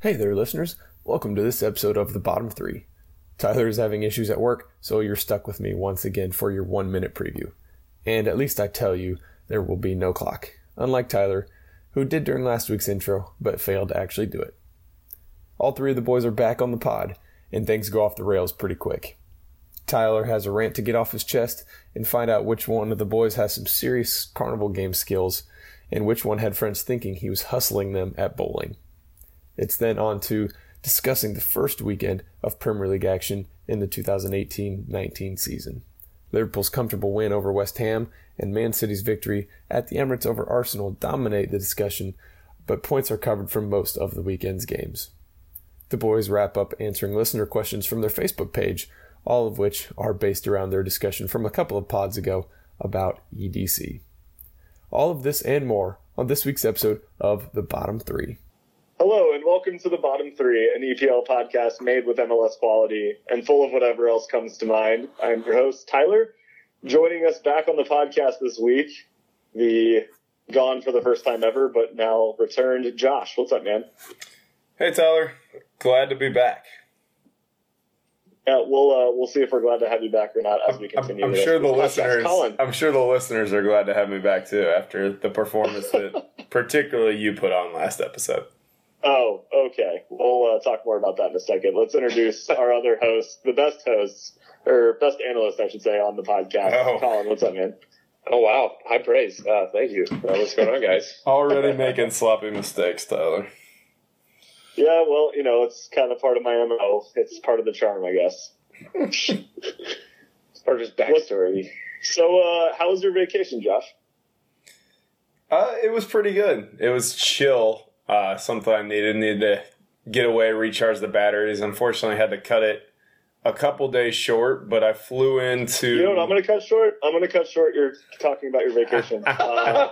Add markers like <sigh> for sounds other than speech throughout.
Hey there, listeners. Welcome to this episode of The Bottom Three. Tyler is having issues at work, so you're stuck with me once again for your one minute preview. And at least I tell you, there will be no clock, unlike Tyler, who did during last week's intro, but failed to actually do it. All three of the boys are back on the pod, and things go off the rails pretty quick. Tyler has a rant to get off his chest and find out which one of the boys has some serious carnival game skills and which one had friends thinking he was hustling them at bowling. It's then on to discussing the first weekend of Premier League action in the 2018 19 season. Liverpool's comfortable win over West Ham and Man City's victory at the Emirates over Arsenal dominate the discussion, but points are covered from most of the weekend's games. The boys wrap up answering listener questions from their Facebook page, all of which are based around their discussion from a couple of pods ago about EDC. All of this and more on this week's episode of The Bottom Three. Welcome to the Bottom Three, an EPL podcast made with MLS quality and full of whatever else comes to mind. I'm your host, Tyler. Joining us back on the podcast this week, the gone for the first time ever, but now returned, Josh. What's up, man? Hey Tyler, glad to be back. Yeah, we'll uh, we'll see if we're glad to have you back or not as we I'm, continue. I'm sure the listeners. Colin. I'm sure the listeners are glad to have me back too after the performance that <laughs> particularly you put on last episode. Oh, okay. We'll uh, talk more about that in a second. Let's introduce <laughs> our other host, the best host, or best analyst, I should say, on the podcast. Oh. Colin, what's up, man? Oh wow, high praise. Uh, thank you. Uh, what's going on, guys? <laughs> Already making sloppy mistakes, Tyler. Yeah, well, you know, it's kind of part of my MO. It's part of the charm, I guess. It's <laughs> part of his backstory. So, uh, how was your vacation, Josh? Uh, it was pretty good. It was chill. Uh, something I needed. Needed to get away, recharge the batteries. Unfortunately, I had to cut it a couple days short. But I flew into. You know what? I'm going to cut short. I'm going to cut short. You're talking about your vacation <laughs> uh,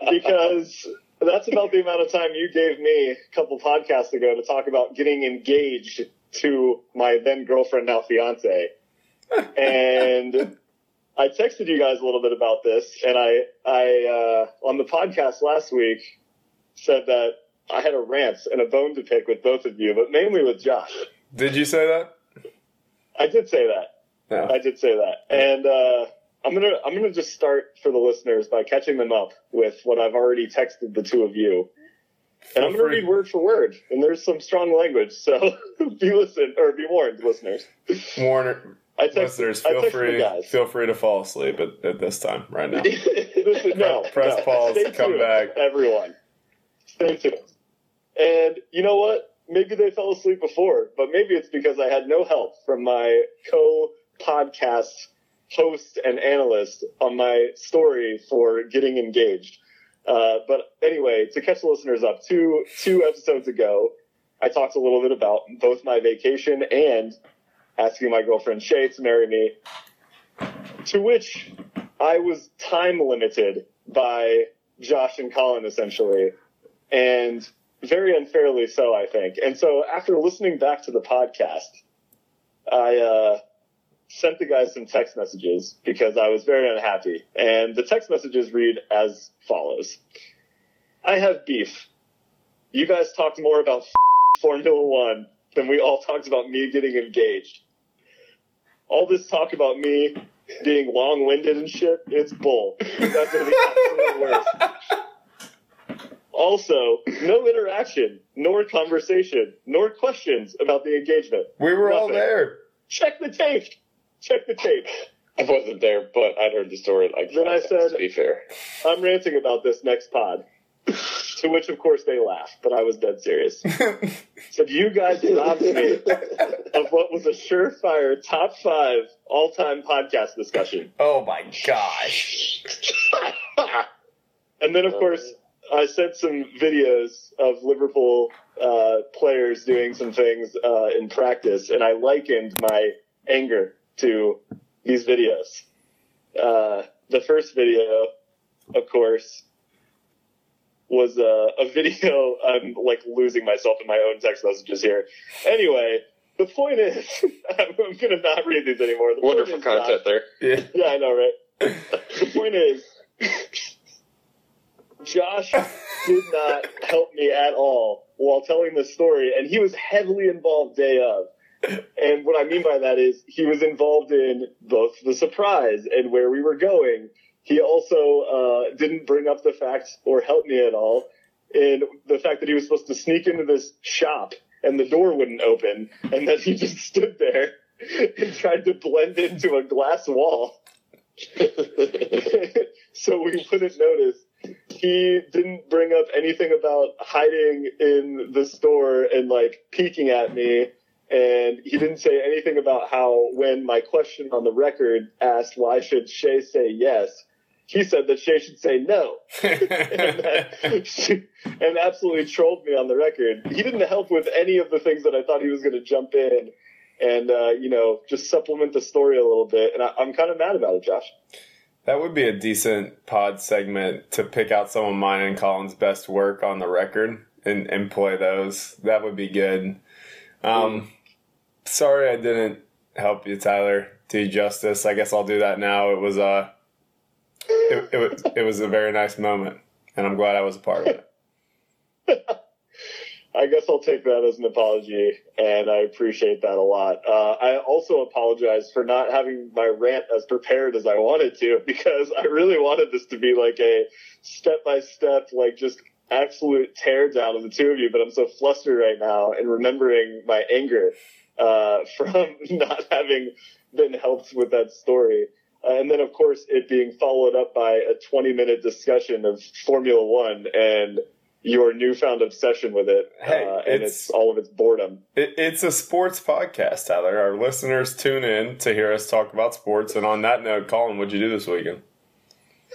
<laughs> because that's about the amount of time you gave me a couple podcasts ago to talk about getting engaged to my then girlfriend, now fiance, and. I texted you guys a little bit about this, and I, I uh, on the podcast last week said that I had a rant and a bone to pick with both of you, but mainly with Josh. Did you say that? I did say that. No. I did say that, and uh, I'm gonna I'm gonna just start for the listeners by catching them up with what I've already texted the two of you, and I'm gonna read word for word. And there's some strong language, so <laughs> be listen or be warned, listeners. Warner I texted, listeners, I feel texted free. guys. Feel free to fall asleep at, at this time right now. <laughs> No, Press no. pause, Stay come tuned, back. everyone. Stay tuned. And you know what? Maybe they fell asleep before, but maybe it's because I had no help from my co-podcast host and analyst on my story for getting engaged. Uh, but anyway, to catch the listeners up, two two episodes ago, I talked a little bit about both my vacation and asking my girlfriend Shay to marry me. To which I was time limited by Josh and Colin essentially, and very unfairly so, I think. And so after listening back to the podcast, I uh, sent the guys some text messages because I was very unhappy. And the text messages read as follows: I have beef. You guys talked more about <laughs> Formula One than we all talked about me getting engaged. All this talk about me being long-winded and shit, it's bull. That's be absolute worst. <laughs> Also, no interaction, nor conversation, nor questions about the engagement. We were all there. Check the tape. Check the tape. I wasn't there, but I'd heard the story. Like Then I said- to be fair, I'm ranting about this next pod. <laughs> to which, of course, they laughed, but I was dead serious. <laughs> Said, you guys robbed me of what was a surefire top five all-time podcast discussion. oh my gosh. <laughs> And then, of course, I sent some videos of Liverpool uh, players doing some things uh, in practice, and I likened my anger to these videos. Uh, the first video, of course, was uh, a video. <laughs> I'm like losing myself in my own text messages here. Anyway, the point is, <laughs> I'm going to not read these anymore. The wonderful content there. Yeah. yeah, I know, right? <laughs> the point is, Josh did not help me at all while telling the story, and he was heavily involved day of. And what I mean by that is he was involved in both the surprise and where we were going. He also uh, didn't bring up the fact or help me at all in the fact that he was supposed to sneak into this shop and the door wouldn't open, and that he just stood there and tried to blend into a glass wall. <laughs> so we wouldn't notice. He didn't bring up anything about hiding in the store and like peeking at me. And he didn't say anything about how when my question on the record asked why should Shay say yes, he said that Shay should say no. <laughs> and, that, and absolutely trolled me on the record. He didn't help with any of the things that I thought he was going to jump in and, uh, you know, just supplement the story a little bit. And I, I'm kind of mad about it, Josh. That would be a decent pod segment to pick out some of mine and Colin's best work on the record and, and play those. That would be good. Um, sorry I didn't help you, Tyler. Do justice. I guess I'll do that now. It was uh it, it, was, it was a very nice moment, and I'm glad I was a part of it. <laughs> I guess I'll take that as an apology, and I appreciate that a lot. Uh, I also apologize for not having my rant as prepared as I wanted to, because I really wanted this to be like a step by step, like just absolute teardown of the two of you. But I'm so flustered right now and remembering my anger uh, <laughs> from not having been helped with that story. Uh, and then, of course, it being followed up by a 20 minute discussion of Formula One and your newfound obsession with it. Hey, uh, and it's, it's, all of its boredom. It, it's a sports podcast, Tyler. Our listeners tune in to hear us talk about sports. And on that note, Colin, what'd you do this weekend?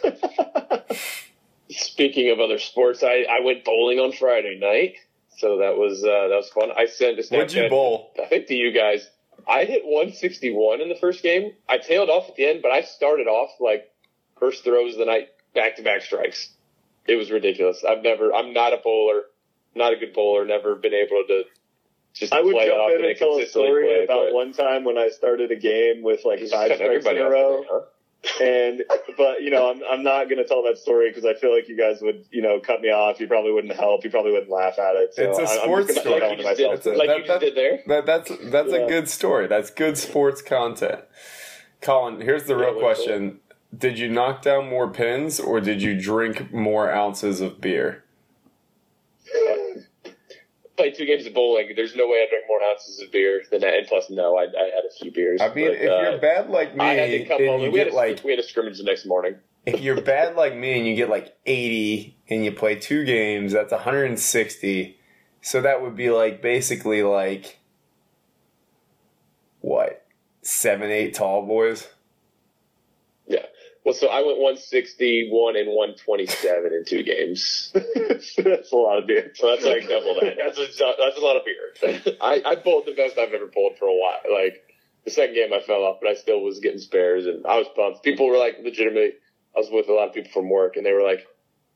<laughs> Speaking of other sports, I, I went bowling on Friday night. So that was uh, that was fun. I sent a Snapchat. What'd you bowl? I think to you guys. I hit 161 in the first game. I tailed off at the end, but I started off like first throws of the night, back to back strikes. It was ridiculous. I've never, I'm not a bowler, not a good bowler, never been able to just I would play jump off in and tell a story play, about but one time when I started a game with like five strikes in a row. today, huh? And, but, you know, I'm, I'm not going to tell that story because I feel like you guys would, you know, cut me off. You probably wouldn't help. You probably wouldn't laugh at it. So It's a I- I'm sports story. gonna keep Like that you one just to did, myself. That's a- like you that- did there. That, that's that's Yeah. a good story. That's good sports content. Colin, here's the real what's question: Did you knock down more pins, or did you drink more ounces of beer? <clears throat> Played two games of bowling. There's no way I drank more ounces of beer than that. And plus, no, I, I had a few beers. I mean, but, if uh, you're bad like me, I had to come home. We had, a, like we had a scrimmage the next morning. if you're <laughs> bad like me and you get like 80 and you play two games, that's 160. So that would be like basically like what seven, eight tall boys. Yeah. Well, so I went 161 and 127 in two games. <laughs> that's a lot of beer. So that's like double that. That's a, that's a lot of beer. I, I bowled the best I've ever pulled for a while. Like the second game I fell off, but I still was getting spares and I was pumped. People were like legitimately, I was with a lot of people from work and they were like,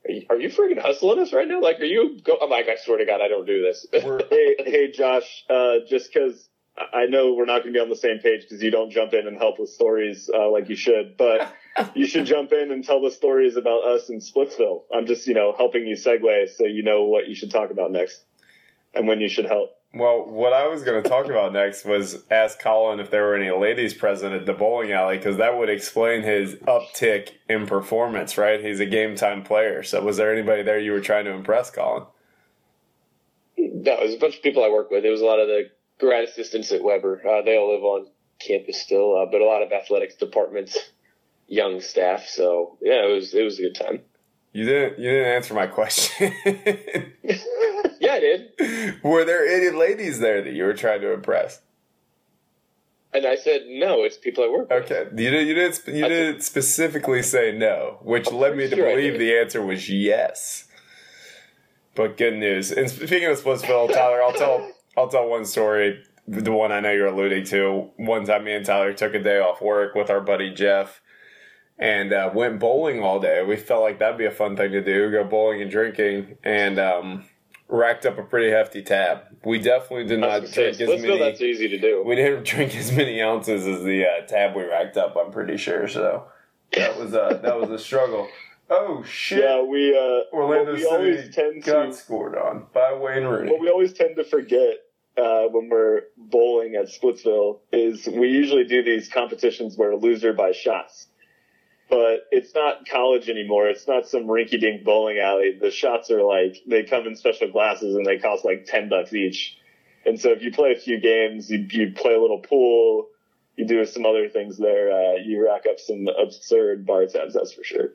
are you, are you freaking hustling us right now? Like, are you go? I'm like, I swear to God, I don't do this. <laughs> hey, hey, Josh, uh, just because I know we're not going to be on the same page because you don't jump in and help with stories uh, like you should, but <laughs> you should jump in and tell the stories about us in Splitsville. I'm just, you know, helping you segue so you know what you should talk about next and when you should help. Well, what I was going to talk about next was ask Colin if there were any ladies present at the bowling alley because that would explain his uptick in performance, right? He's a game time player. So, was there anybody there you were trying to impress, Colin? No, it was a bunch of people I work with. It was a lot of the grad assistants at Weber. Uh, they all live on campus still, uh, but a lot of athletics departments, young staff. So yeah, it was it was a good time. You didn't. You didn't answer my question. <laughs> Yeah, I did, were there any ladies there that you were trying to impress? and I said no. It's people I work with. Okay, you did. You didn't. You I didn't specifically say no, which led me to sure believe the answer was yes. But good news. And speaking of Splitsville, Tyler, I'll tell. I'll tell one story. The one I know you're alluding to. One time, me and Tyler took a day off work with our buddy Jeff, and uh, went bowling all day. We felt like that'd be a fun thing to do: go bowling and drinking, and um, racked up a pretty hefty tab. We definitely did not drink say, as many. That's easy to do. We didn't <laughs> drink as many ounces as the uh, tab we racked up. I'm pretty sure. So that was a that was a struggle. Oh shit! Yeah, we uh, Orlando what we City always tend got to scored on by Wayne Rooney. what we always tend to forget uh, when we're bowling at Splitsville is we usually do these competitions where loser buys shots. But it's not college anymore. It's not some rinky dink bowling alley. The shots are like, they come in special glasses and they cost like 10 bucks each. And so if you play a few games, you, you play a little pool, you do some other things there, uh, you rack up some absurd bar tabs, that's for sure.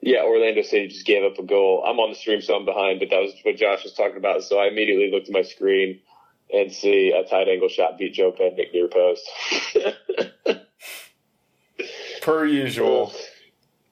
Yeah, Orlando City just gave up a goal. I'm on the stream, so I'm behind, but that was what Josh was talking about. So I immediately looked at my screen and see a tight angle shot beat Joe Bendik near post. <laughs> Per usual,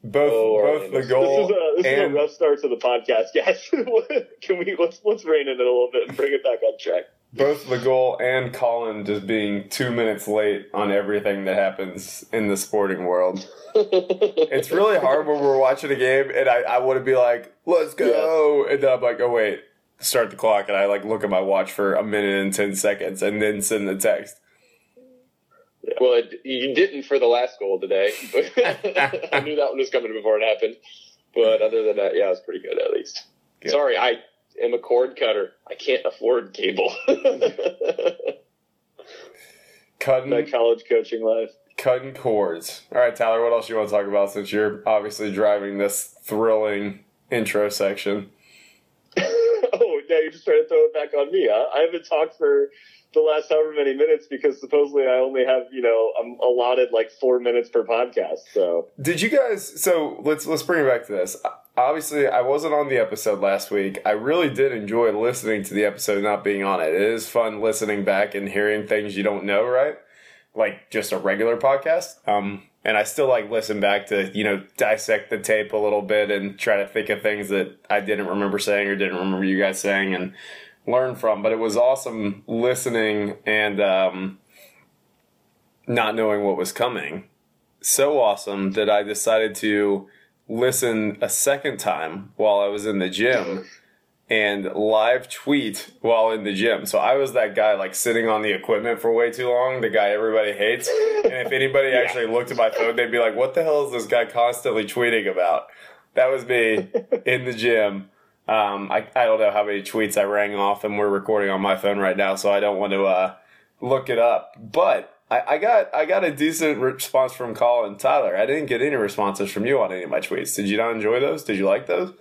both Oh, both the goal uh, this is a, this is and a rough start to the podcast, guys. <laughs> Can we, let's, let's rein in it a little bit and bring it back on track. both the goal and Colin just being two minutes late on everything that happens in the sporting world. <laughs> It's really hard when we're watching a game and I, I want to be like, let's go. And then I'm like, oh, wait, start the clock. And I like look at my watch for a minute and 10 seconds and then send the text. well, it, you didn't for the last goal today. <laughs> I knew that one was coming before it happened. But other than that, yeah, it was pretty good at least. Good. Sorry, I am a cord cutter. I can't afford cable. <laughs> Cutting, my college coaching life. cutting cords. All right, Tyler, what else you want to talk about since you're obviously driving this thrilling intro section? Now you're just trying to throw it back on me, huh? I haven't talked for the last however many minutes because supposedly I only have, you know, I'm allotted like four minutes per podcast. So Did you guys? So let's let's bring it back to this. Obviously, I wasn't on the episode last week. I really did enjoy listening to the episode, not being on it. It is fun listening back and hearing things you don't know, right? Like just a regular podcast. Um, and I still like listen back to you know dissect the tape a little bit and try to think of things that I didn't remember saying or didn't remember you guys saying and learn from. But it was awesome listening and um, not knowing what was coming so awesome that I decided to listen a second time while I was in the gym and live tweet while in the gym. So I was that guy like sitting on the equipment for way too long, the guy everybody hates. And if anybody <laughs> actually looked at my phone, they'd be like, what the hell is this guy constantly tweeting about? That was me <laughs> in the gym. Um, I, I don't know how many tweets I rang off, and we're recording on my phone right now, so I don't want to uh, look it up. But I, I got I got a decent response from Colin Tyler. I didn't get any responses from you on any of my tweets. Did you not enjoy those? Did you like those?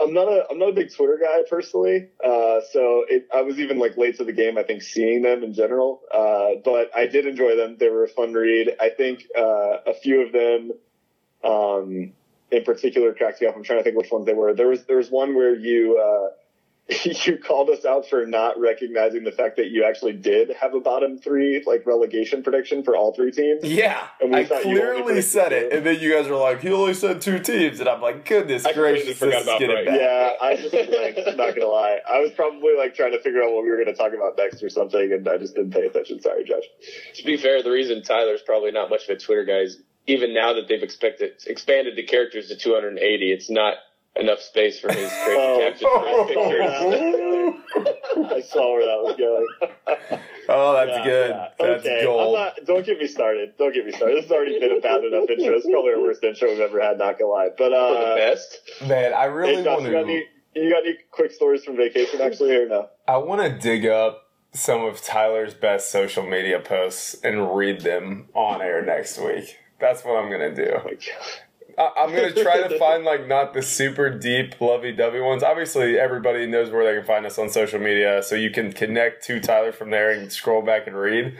I'm not a I'm not a big Twitter guy personally. Uh, so it, I was even like late to the game. I think seeing them in general, uh, but I did enjoy them. They were a fun read. I think uh, a few of them, um, in particular, cracked me up. I'm trying to think which ones they were. There was there was one where you uh, <laughs> you called us out for not recognizing the fact that you actually did have a bottom three like relegation prediction for all three teams. Yeah, And we I thought you only clearly said it, two. and then you guys were like, "He only said two teams," and I'm like, "Goodness I completely gracious, forgot this is about getting Bright. bad." Yeah, I just like not gonna lie. I was probably like trying to figure out what we were gonna talk about next or something, and I just didn't pay attention. Sorry, Josh. to be fair, the reason Tyler's probably not much of a Twitter guy is even now that they've expected expanded the characters to 280, it's not enough space for his crazy Oh. captions for his pictures. <laughs> I saw where that was going. oh, that's Yeah, good. yeah. That's okay, gold. I'm not, don't get me started. Don't get me started. This has already been a bad enough intro. It's probably our worst intro we've ever had. Not gonna lie, but For the uh, best. Man, I hey, really Josh, want you got to. any you got any quick stories from vacation actually, or no? I want to dig up some of Tyler's best social media posts and read them on air next week. That's what I'm gonna do. Oh my God. I- I'm gonna try to find like not the super deep lovey-dovey ones. Obviously, everybody knows where they can find us on social media, so you can connect to Tyler from there and scroll back and read.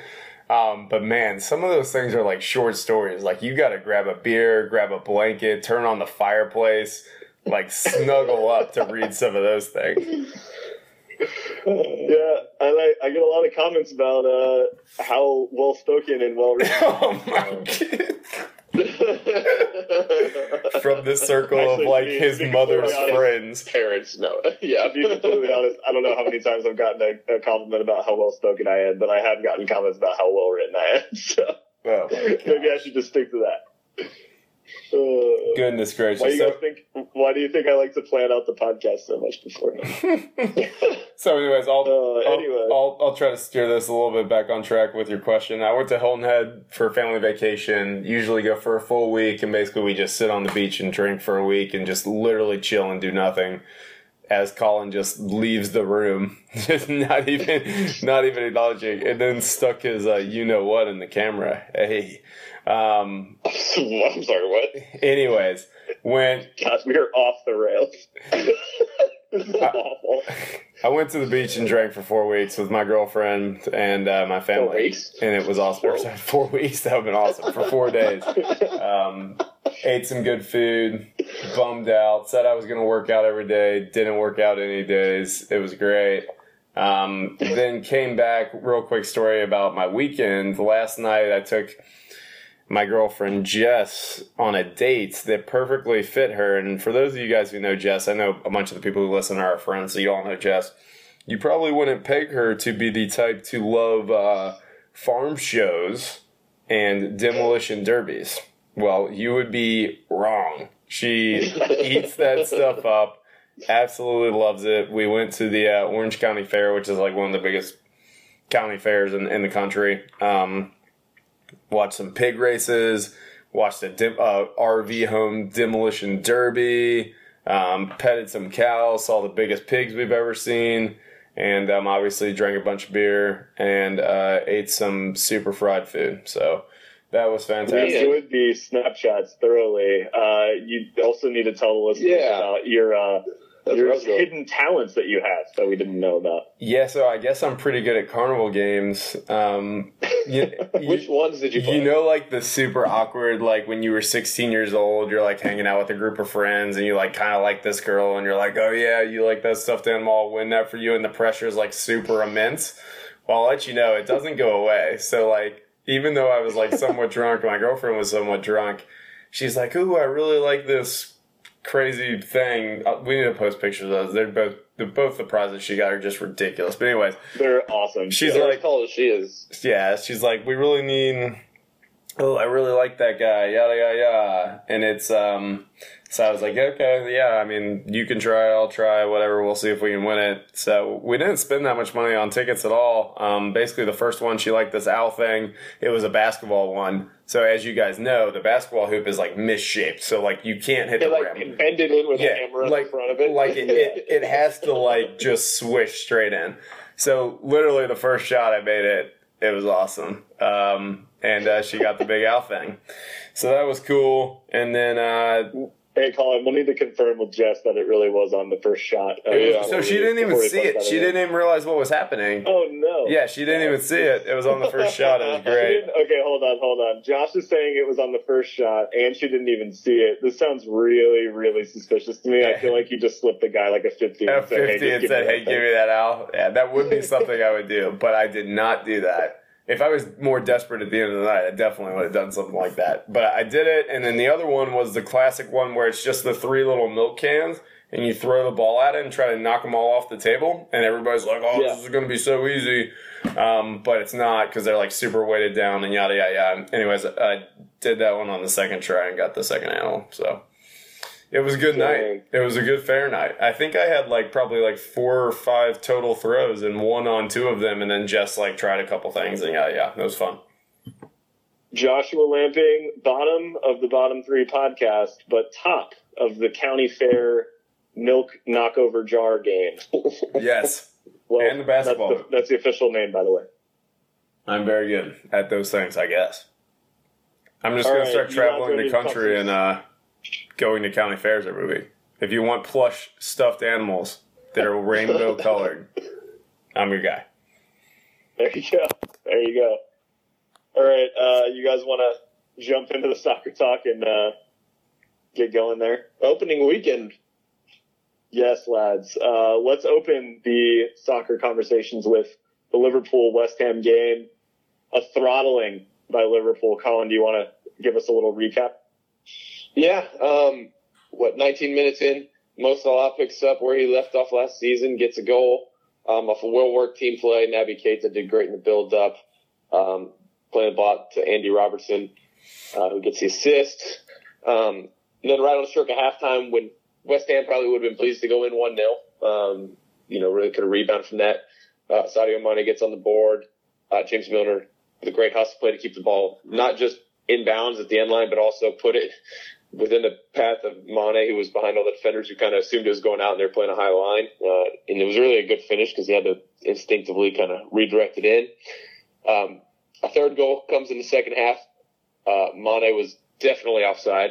Um, but man, some of those things are like short stories. Like you got to grab a beer, grab a blanket, turn on the fireplace, like snuggle up to read some of those things. Yeah, I like. I get a lot of comments about uh, how well spoken and well written. <laughs> oh my god! <laughs> From the circle Actually, of like be- his be mother's honest, friends. Parents, no. <laughs> yeah. To be completely honest, I don't know how many times I've gotten a, a compliment about how well spoken I am, but I have gotten comments about how well written I am. <laughs> So Oh, maybe I should just stick to that. Uh, goodness why do gracious! you So, think? Why do you think I like to plan out the podcast so much beforehand? <laughs> <laughs> So, anyways, I'll, Uh, I'll- anyway. I'll, I'll try to steer this a little bit back on track with your question. I went to Hilton Head for family vacation. Usually go for a full week, and basically we just sit on the beach and drink for a week and just literally chill and do nothing. As Colin just leaves the room, just <laughs> not even, not even acknowledging, and then stuck his uh, you know what in the camera. Hey, um, <laughs> I'm sorry, what? anyways, when God, we are off the rails. <laughs> this is awful. I went to the beach and drank for four weeks with my girlfriend and uh, my family. Four weeks? And it was awesome. <laughs> Four weeks. That would have been awesome for four days. Um, ate some good food. Bummed out. Said I was going to work out every day. Didn't work out any days. It was great. Um, then came back. Real quick story about my weekend. Last night I took my girlfriend Jess on a date that perfectly fit her. And for those of you guys who know Jess, I know a bunch of the people who listen are our friends, so you all know Jess. You probably wouldn't peg her to be the type to love uh, farm shows and demolition derbies. Well, you would be wrong. She eats that <laughs> stuff up. Absolutely loves it. We went to the uh, Orange County Fair, which is like one of the biggest county fairs in, in the country. Um, watched some pig races, watched a dim, uh, RV home demolition derby, um, petted some cows, saw the biggest pigs we've ever seen, and um, obviously drank a bunch of beer and uh, ate some super fried food. So that was We fantastic. enjoyed the snapshots thoroughly. Uh, you also need to tell the listeners Yeah. about your uh, That's your what I was going. hidden talents that you have that we didn't know about. Yeah, so I guess I'm pretty good at carnival games. Um, you, <laughs> Which you- ones did you play? You know, like the super awkward, like when you were 16 years old, you're like hanging out with a group of friends and you like kind of like this girl and you're like, oh yeah, you like that stuffed animal, I'll win that for you. And the pressure is like super immense. Well, I'll let you know, it doesn't go away. So, like, even though I was like somewhat <laughs> drunk, my girlfriend was somewhat drunk, she's like, ooh, I really like this crazy thing. Uh, We need to post pictures of those. They're both, they're both the prizes she got are just ridiculous. But, anyways, They're awesome. she's She's like, tall as she is. yeah, she's like, we really need. Oh, I really like that guy. Yada yada yada. And it's um. So I was like, okay, yeah. I mean, you can try. I'll try. Whatever. We'll see if we can win it. So we didn't spend that much money on tickets at all. Um, basically, the first one she liked this owl thing. It was a basketball one. So as you guys know, the basketball hoop is like misshaped. So like you can't hit They the like rim bend it in with yeah, a hammer in like, front of it. like it, it, it has to like just swish straight in. So literally the first shot I made it, it was awesome. Um, and uh, she got the big <laughs> owl thing, so that was cool. And then uh, Hey, Colin, we'll need to confirm with Jess that it really was on the first shot. Uh, Yeah. so she didn't even see it. She didn't even realize what was happening. Oh no. Yeah, she didn't even see it. It was on the first shot. It was <laughs> great. Okay, hold on, hold on. Josh is saying it was on the first shot, and she didn't even see it. This sounds really, really suspicious to me. I feel like you just slipped the guy like a fifty. F and said, hey, fifty just and give said, me "Hey, that give me that owl." Yeah, that would be <laughs> something I would do, but I did not do that. If I was more desperate at the end of the night, I definitely would have done something like that. But I did it, and then the other one was the classic one where it's just the three little milk cans, and you throw the ball at it and try to knock them all off the table, and everybody's like, "Oh, Yeah. this is going to be so easy," um, but it's not because they're like super weighted down and yada yada yada. Anyways, I did that one on the second try and got the second animal. So it was a good Dang. night. It was a good fair night. I think I had like probably like four or five total throws and one on two of them, and then just like tried a couple things and yeah, yeah, it was fun. Joshua Lamping, bottom of the bottom three podcast, but top of the county fair milk knockover jar game. <laughs> Yes, Well, And the basketball. That's the, that's the official name, by the way. I'm very good at those things. I guess. I'm just All gonna right, start traveling the country and uh, going to county fairs every week. If you want plush stuffed animals that are <laughs> rainbow colored, I'm your guy. There you go. There you go. All right, uh, you guys want to jump into the soccer talk and uh, get going there? Opening weekend. Yes, lads. Uh, let's open the soccer conversations with the Liverpool West Ham game. A throttling by Liverpool. Colin, do you want to give us a little recap? Yeah. Um, what, 19 minutes in, Mo Salah picks up where he left off last season, gets a goal um, off a well worked team play. Naby Keita did great in the build up, um, playing the ball to Andy Robertson, uh, who gets the assist. Um, and then right on the stroke of halftime, when West Ham probably would have been pleased to go in 1 0, um, you know, really could have rebounded from that. Uh, Sadio Mane gets on the board. Uh, James Milner with a great hustle play to keep the ball not just in bounds at the end line, but also put it within the path of Mane, who was behind all the defenders, who kind of assumed it was going out and they're playing a high line. Uh, and it was really a good finish because he had to instinctively kind of redirect it in. Um, a third goal comes in the second half. Uh, Mane was definitely offside,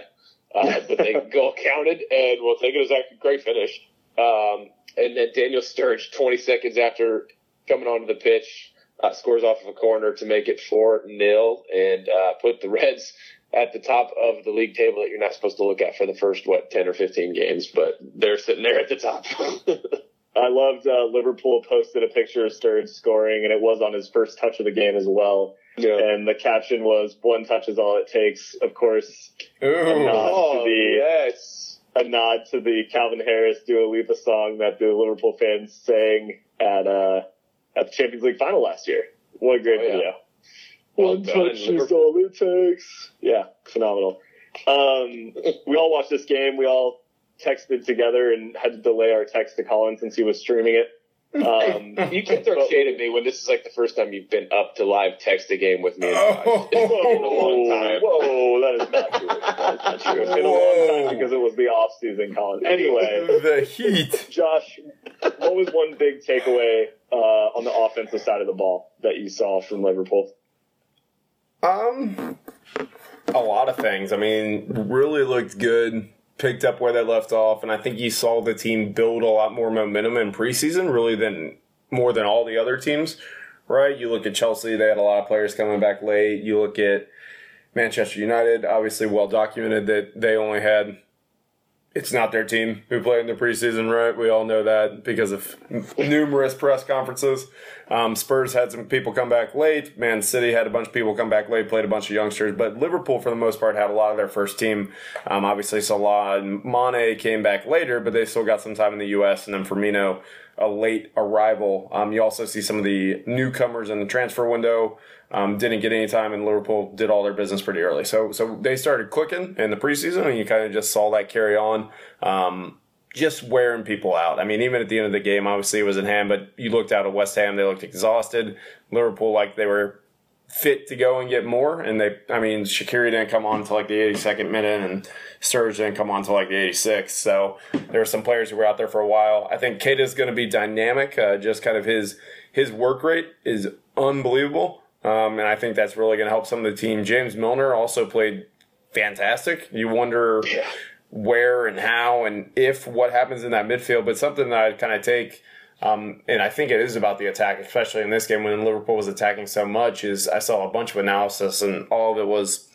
uh, but the <laughs> goal counted, and we'll take it as a great finish. Um, and then Daniel Sturridge, 20 seconds after coming onto the pitch, uh, scores off of a corner to make it 4 0 and uh, put the Reds at the top of the league table that you're not supposed to look at for the first, what, 10 or 15 games, but they're sitting there at the top. <laughs> I loved uh, Liverpool posted a picture of Sturridge scoring, and it was on his first touch of the game as well. Yeah. And the caption was "One touch is all it takes." Of course, Ooh. oh, the yes. a nod to the Calvin Harris Dua Lipa song that the Liverpool fans sang at uh at the Champions League final last year. What a great Oh, yeah. video! Well One touch is all it takes. Yeah, phenomenal. Um, we all watched this game. We all texted together and had to delay our text to Colin since he was streaming it. Um, <laughs> You can throw but- shade at me when this is like the first time you've been up to live text a game with me. in Oh. in a long time. Whoa, that is not true. That is not true. It's been a long Whoa. time because it was the off season, Colin. Anyway, the heat. Josh, what was one big takeaway uh, on the offensive side of the ball that you saw from Liverpool? Um, a lot of things. I mean, really looked good. Picked up where they left off, and I think you saw the team build a lot more momentum in preseason, really than more than all the other teams. Right? You look at Chelsea; they had a lot of players coming back late. You look at Manchester United, obviously well documented that they only had. It's not their team who played in the preseason, right? We all know that because of numerous press conferences. Um, Spurs had some people come back late. Man City had a bunch of people come back late, played a bunch of youngsters. But Liverpool, for the most part, had a lot of their first team. Um, obviously, Salah and Mane came back later, but they still got some time in the U.S. And then Firmino, a late arrival. Um, you also see some of the newcomers in the transfer window um, didn't get any time, and Liverpool did all their business pretty early. So, so they started clicking in the preseason, and you kind of just saw that carry on. Um, just wearing people out. I mean, even at the end of the game, obviously it was in hand, but you looked out at West Ham, they looked exhausted. Liverpool, like they were fit to go and get more, and they, I mean, Shaqiri didn't come on until like the 82nd minute, and Sturridge didn't come on until like the 86th. So there were some players who were out there for a while. I think Keita's going to be dynamic. Uh, just kind of his his work rate is unbelievable, um, and I think that's really going to help some of the team. James Milner also played fantastic. You wonder where and how and if what happens in that midfield, but something that I kind of take. Um, and I think it is about the attack, especially in this game when Liverpool was attacking so much. Is I saw a bunch of analysis, and all of it was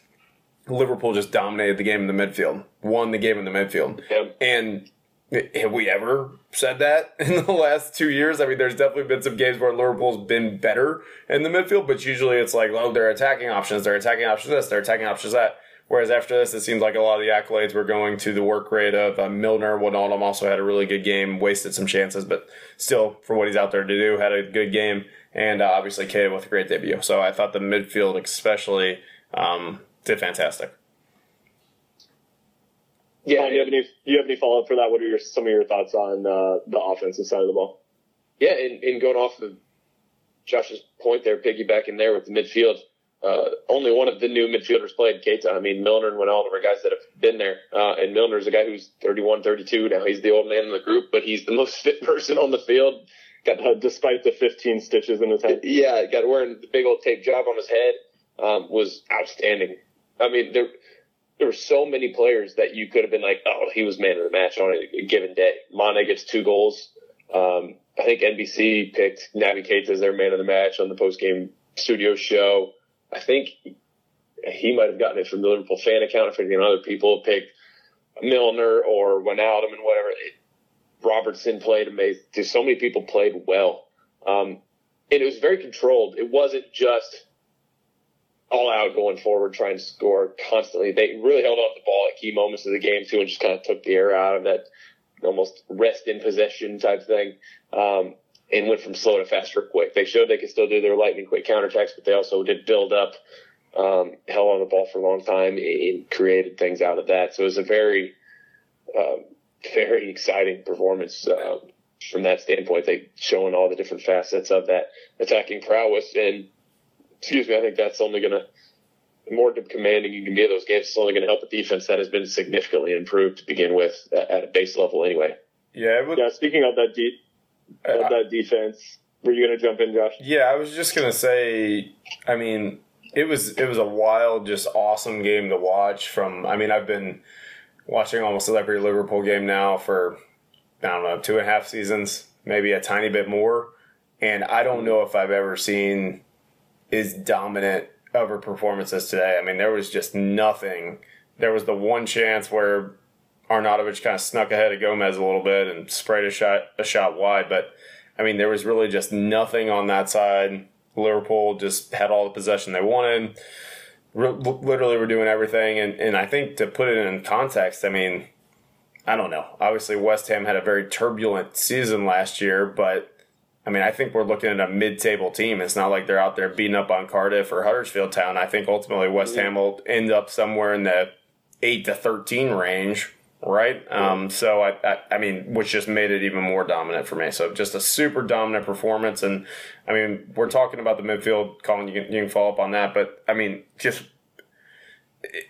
Liverpool just dominated the game in the midfield, won the game in the midfield. Yep. And have we ever said that <laughs> in the last two years? I mean, there's definitely been some games where Liverpool's been better in the midfield, but usually it's like, oh, they're attacking options, they're attacking options this, they're attacking options that. Whereas after this, it seems like a lot of the accolades were going to the work rate of uh, Milner. Wijnaldum also had a really good game, wasted some chances, but still, for what he's out there to do, had a good game. And uh, obviously, Keita with a great debut. So I thought the midfield, especially, um, did fantastic. Yeah, you have any you have any follow up for that? What are your, some of your thoughts on uh, the offensive side of the ball? Yeah, and, and going off of Josh's point there, piggybacking there with the midfield, uh, only one of the new midfielders played Keita. I mean, Milner and Wijnaldum are guys that have been there. Uh, and Milner's a guy who's 31, 32 now. He's the old man in the group, but he's the most <laughs> fit person on the field. Got Uh, despite the 15 stitches in his head. yeah, got wearing the big old tape job on his head. Um, was outstanding. I mean, there there were so many players that you could have been like, oh, he was man of the match on a given day. Mane gets two goals. Um, I think NBC picked Naby Keita as their man of the match on the post game studio show. I think he might have gotten it from the Liverpool fan account. I think other people picked Milner or Wijnaldum and whatever. It, Robertson played amazing. So many people played well. Um, and it was very controlled. It wasn't just all out going forward, trying to score constantly. They really held to the ball at key moments of the game too, and just kind of took the air out of that almost rest in possession type thing. Um, and went from slow to faster quick. They showed they could still do their lightning quick counterattacks, but they also did build up, um, held on the ball for a long time and created things out of that. So it was a very, um, very exciting performance uh, from that standpoint. They showing all the different facets of that attacking prowess, and excuse me, I think that's only going to the more commanding you can be of those games, it's only going to help a defense that has been significantly improved to begin with at a base level anyway. Yeah, would, yeah. Speaking of that deep, uh, of that defense, were you going to jump in, Josh? Yeah, I was just going to say. I mean, it was it was a wild, just awesome game to watch. From I mean, I've been watching almost every Liverpool game now for I don't know two and a half seasons, maybe a tiny bit more, and I don't know if I've ever seen as dominant of a performance as today. I mean, there was just nothing. There was the one chance where Arnautovic kind of snuck ahead of Gomez a little bit and sprayed a shot a shot wide, but I mean, there was really just nothing on that side. Liverpool just had all the possession they wanted. R- literally, were doing everything, and and I think to put it in context, I mean, I don't know. Obviously, West Ham had a very turbulent season last year, but I mean, I think we're looking at a mid-table team. It's not like they're out there beating up on Cardiff or Huddersfield Town. I think ultimately West Ham will end up somewhere in the eight to thirteen range, right? Um, so I, I, I, mean, which just made it even more dominant for me. So just a super dominant performance, and I mean, we're talking about the midfield. Colin, you can, you can follow up on that, but I mean, just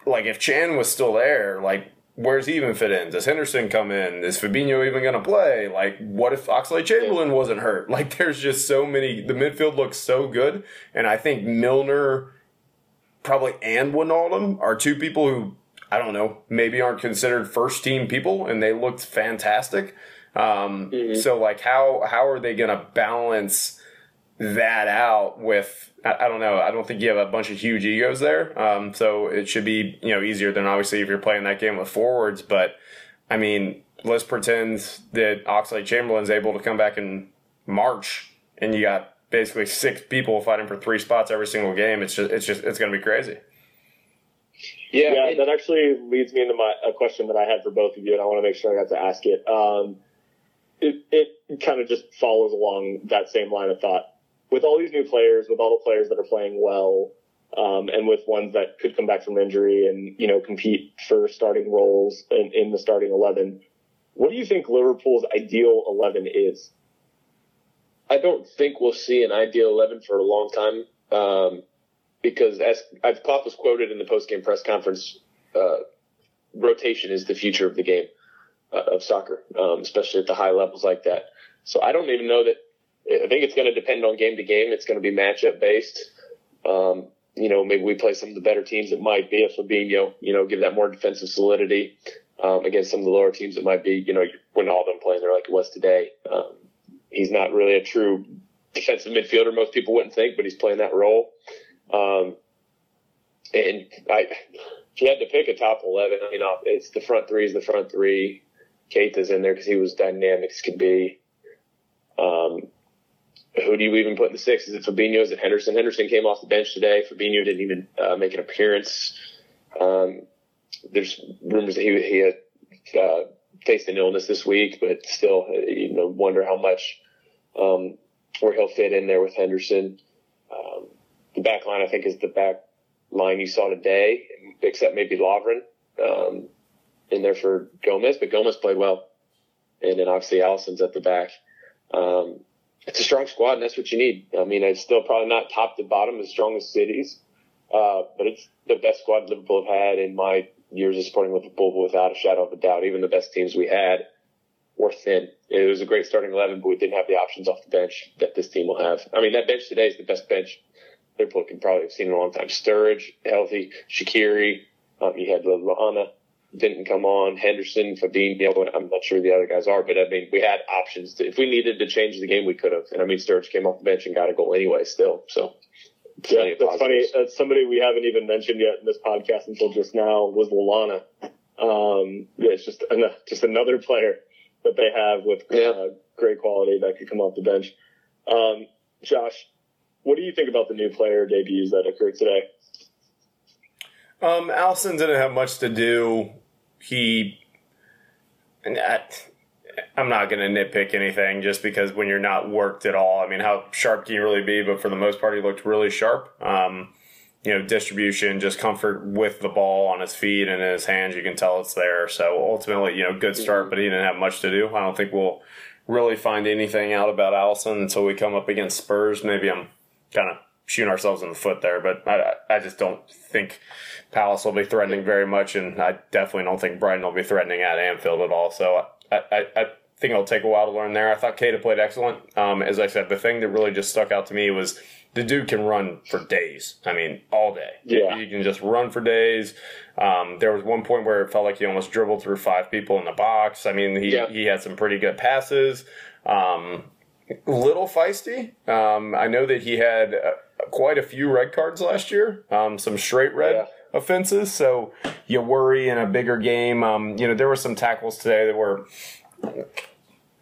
like if Chan was still there, like where's he even fit in? Does Henderson come in? Is Fabinho even going to play? Like, what if Oxlade Chamberlain wasn't hurt? <laughs> Like, there's just so many. The midfield looks so good, and I think Milner, probably and Wijnaldum are two people who I don't know maybe aren't considered first team people, and they looked fantastic. Um, mm-hmm. So, like, how how are they going to balance? That out with I, don't know I don't think you have a bunch of huge egos there. Um, so it should be you know easier than obviously if you're playing that game with forwards but I mean let's pretend that Oxlade Chamberlain's able to come back in March and you got basically six people fighting for three spots every single game. It's just it's just it's going to be crazy. Yeah, yeah. that actually leads me into my a question that I had for both of you and I want to make sure I got to ask it. Um, it, it kind of just follows along that same line of thought with all these new players, with all the players that are playing well, um, and with ones that could come back from injury and you know compete for starting roles in, in the starting eleven, what do you think Liverpool's ideal eleven is? I don't think we'll see an ideal eleven for a long time, um, because as I've Klopp was quoted in the post game press conference, uh, rotation is the future of the game uh, of soccer, um, especially at the high levels like that. So I don't even know that I think it's going to depend on game to game. It's going to be matchup based. Um, you know, maybe we play some of the better teams. It might be a Fabinho, you know, give that more defensive solidity um, against some of the lower teams. It might be, you know, Wijnaldum playing there like it was today. Um, he's not really a true defensive midfielder. Most people wouldn't think, but he's playing that role. Um, and I, if you had to pick a top 11, I mean, it's the front three is the front three. Keita's in there because he was dynamic as could be. Um, who do you even put in the six? Is it Fabinho? Is it Henderson? Henderson came off the bench today. Fabinho didn't even uh, make an appearance. Um, there's rumors that he, he had uh, faced an illness this week, but still, uh, you know, wonder how much um, where he'll fit in there with Henderson. Um, the back line, I think, is the back line you saw today, except maybe Lovren um, in there for Gomez, but Gomez played well. And then obviously Alisson's at the back. Um, it's a strong squad, and that's what you need. I mean, it's still probably not top to bottom as strong as City's, uh, but it's the best squad Liverpool have had in my years of supporting Liverpool without a shadow of a doubt. Even the best teams we had were thin. It was a great starting 11, but we didn't have the options off the bench that this team will have. I mean, that bench today is the best bench Liverpool can probably have seen in a long time. Sturridge, healthy, Shaqiri, um, you had Lallana, didn't come on. Henderson, Fabinho, I'm not sure who the other guys are, but I mean, we had options. To, if we needed to change the game, we could have. And I mean, Sturridge came off the bench and got a goal anyway, still. So, yeah, that's funny. That's somebody we haven't even mentioned yet in this podcast until just now was Lallana. Um, yeah, it's just an, just another player that they have with uh, great quality that could come off the bench. Um, Josh, what do you think about the new player debuts that occurred today? Um, Alisson didn't have much to do he and that, I'm not going to nitpick anything just because when you're not worked at all, I mean, how sharp can you really be? But for the most part, he looked really sharp. Um, you know, distribution, just comfort with the ball on his feet and in his hands, you can tell it's there. So ultimately, you know, good start, but he didn't have much to do. I don't think we'll really find anything out about Alisson until we come up against Spurs. Maybe I'm kind of shooting ourselves in the foot there, but I, I just don't think Palace will be threatening very much, and I definitely don't think Brighton will be threatening at Anfield at all. So I, I, I think it'll take a while to learn there. I thought Keita played excellent. Um, as I said, the thing that really just stuck out to me was the dude can run for days. I mean, all day. Yeah. He can just run for days. Um, there was one point where it felt like he almost dribbled through five people in the box. I mean, he, Yeah. he had some pretty good passes. Um, little feisty. Um, I know that he had uh, quite a few red cards last year, um, some straight red Yeah. offenses. So you worry in a bigger game. Um, you know, there were some tackles today that were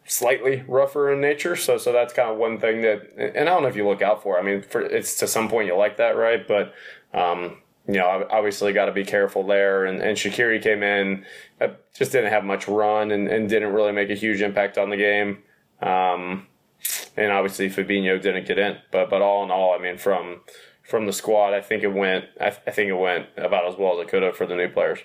slightly rougher in nature. So, so that's kind of one thing that, and I don't know if you look out for. I mean, for it's to some point you like that, right? But um, you know, obviously got to be careful there. And, and Shaqiri came in, uh, just didn't have much run and, and didn't really make a huge impact on the game. Um, and obviously Fabinho didn't get in. But but all in all, I mean, from from the squad, I think it went. I, I think it went about as well as it could have for the new players.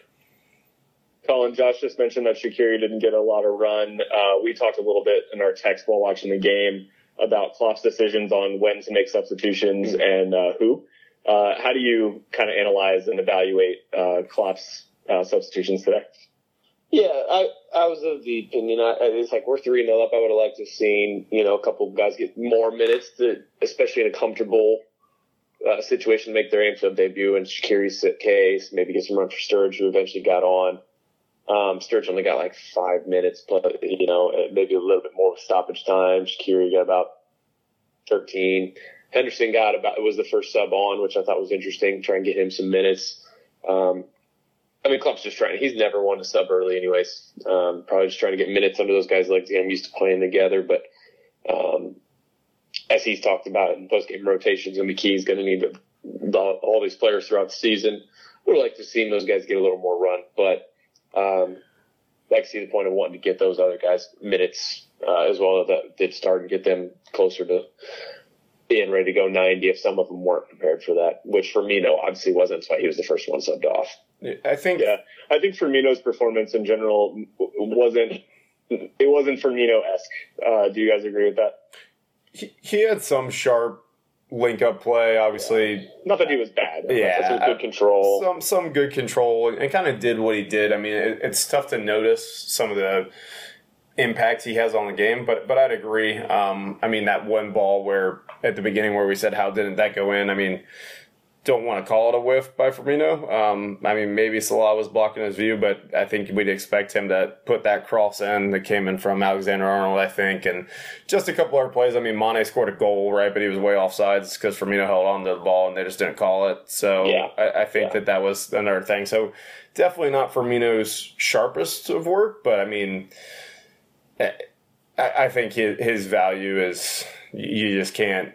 Colin, Josh just mentioned that Shaqiri didn't get a lot of run. Uh, we talked a little bit in our text while watching the game about Klopp's decisions on when to make substitutions and uh, who. Uh, how do you kind of analyze and evaluate uh, Klopp's uh, substitutions today? Yeah, I I was of the opinion. I, it's like we're three 0 up. I would have liked to have seen you know a couple of guys get more minutes, to, especially in a comfortable uh, situation, to make their Anfield debut. And Shaqiri's case, maybe get some run for Sturridge, who eventually got on. Um, Sturridge only got like five minutes, but you know maybe a little bit more stoppage time. Shakiri got about thirteen. Henderson got about It was the first sub on, which I thought was interesting. Try and get him some minutes. Um, I mean, Klopp's just trying. He's never won a sub early, anyways. Um, probably just trying to get minutes under those guys' legs. I'm used to playing together. But um, as he's talked about in post game rotations, going to be key. He's going to need the, all these players throughout the season. Would like to see those guys get a little more run, but um, I can see the point of wanting to get those other guys minutes uh, as well that did start and get them closer to being ready to go 90 if some of them weren't prepared for that, which Firmino obviously wasn't. Why he was the first one subbed off. I think Yeah, I think Firmino's performance in general wasn't it wasn't Firmino esque. Uh, do you guys agree with that? he, he had some sharp link up play. Obviously, Not that he was bad. Yeah, some good control. some some good control and kind of did what he did. I mean, it, it's tough to notice some of the impact he has on the game, but but I'd agree. Um, I mean, that one ball where at the beginning where we said how didn't that go in? I mean, don't want to call it a whiff by Firmino. Um, I mean, maybe Salah was blocking his view, but I think we'd expect him to put that cross in that came in from Alexander Arnold, I think, and just a couple other plays. I mean, Mane scored a goal, right, but he was way offsides because Firmino held on to the ball and they just didn't call it. So Yeah. I, I think Yeah. that that was another thing. So definitely not Firmino's sharpest of work, but I mean, I, I think his, his value is you just can't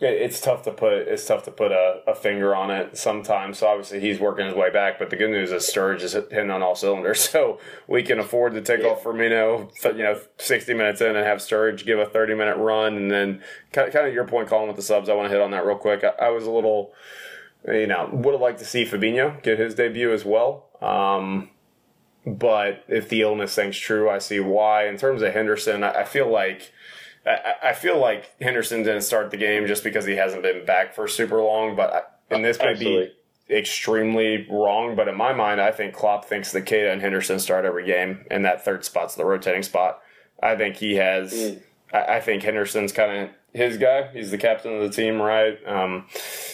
it's tough to put it's tough to put a, a finger on it sometimes. So obviously he's working his way back, but the good news is Sturridge is hitting on all cylinders, <laughs> so we can afford to take off Firmino, you know, sixty minutes in and have Sturridge give a thirty minute run, and then kind of, kind of your point, Colin, with the subs. I want to hit on that real quick. I, I was a little, you know, would have liked to see Fabinho get his debut as well. Um, but if the illness thing's true, I see why. In terms of Henderson, I, I feel like I, I feel like Henderson didn't start the game just because he hasn't been back for super long. But I, and this may be extremely wrong, but in my mind, I think Klopp thinks that Keita and Henderson start every game, and that third spot's the rotating spot. I think he has. I, I think Henderson's kind of his guy. He's the captain of the team, right? Um,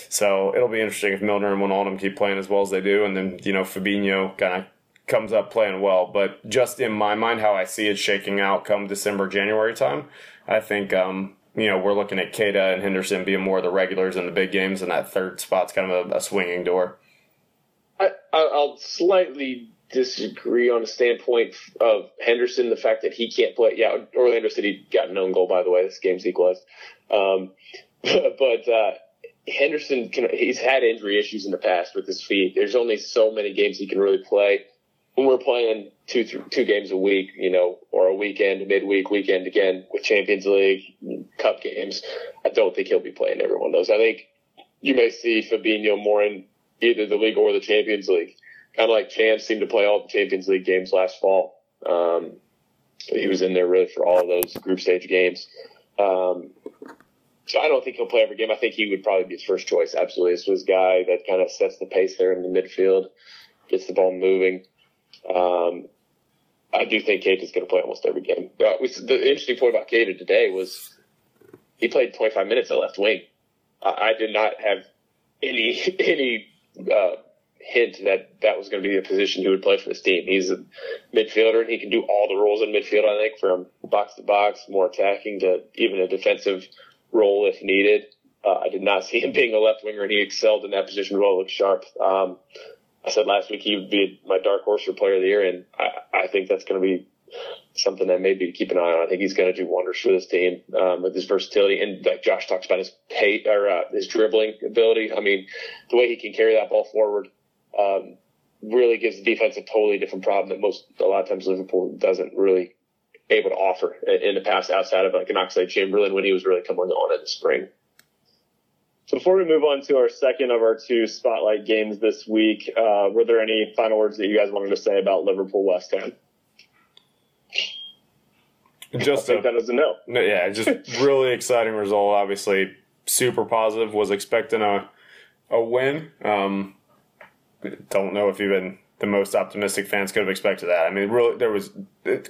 so it'll be interesting if Milner and Wijnaldum keep playing as well as they do, and then you know Fabinho kind of comes up playing well. But just in my mind, how I see it shaking out come December, January time, I think um, you know we're looking at Keita and Henderson being more of the regulars in the big games, and that third spot's kind of a, a swinging door. I, I- I'll slightly disagree on a standpoint of Henderson, the fact that he can't play. Yeah, Orlando City got an own goal, by the way. This game's equalized. Um, <laughs> but uh, Henderson, can, he's had injury issues in the past with his feet. There's only so many games he can really play. When we're playing two th- two games a week, you know, or a weekend, midweek, weekend again with Champions League, Cup games, I don't think he'll be playing every one of those. I think you may see Fabinho more in either the league or the Champions League. Kind of like Chance seemed to play all the Champions League games last fall. Um, he was in there really for all of those group stage games. Um, so I don't think he'll play every game. I think he would probably be his first choice. Absolutely, this was guy that kind of sets the pace there in the midfield, gets the ball moving. Um, I do think Keita is going to play almost every game. Uh, the interesting point about Keita today was he played 25 minutes at left wing. I, I did not have any <laughs> any uh, hint that that was going to be the position he would play for this team. He's a midfielder and he can do all the roles in midfield. I think from box to box, more attacking to even a defensive role if needed. Uh, I did not <laughs> see him being a left winger, and he excelled in that position well. Looked sharp. Um, I said last week he would be my dark horse for player of the year, and I, I think that's going to be something that maybe keep an eye on. I think he's going to do wonders for this team um, with his versatility and like Josh talks about his pay or uh, his dribbling ability. I mean, the way he can carry that ball forward um, really gives the defense a totally different problem that most a lot of times Liverpool doesn't really able to offer in the past outside of like an Oxlade Chamberlain when he was really coming on in the spring. So before we move on to our second of our two spotlight games this week, uh, were there any final words that you guys wanted to say about Liverpool West Ham? Just a, that is a no. Yeah, just really exciting result. Obviously, super positive. Was expecting a a win. Um, don't know if even the most optimistic fans could have expected that. I mean, really, there was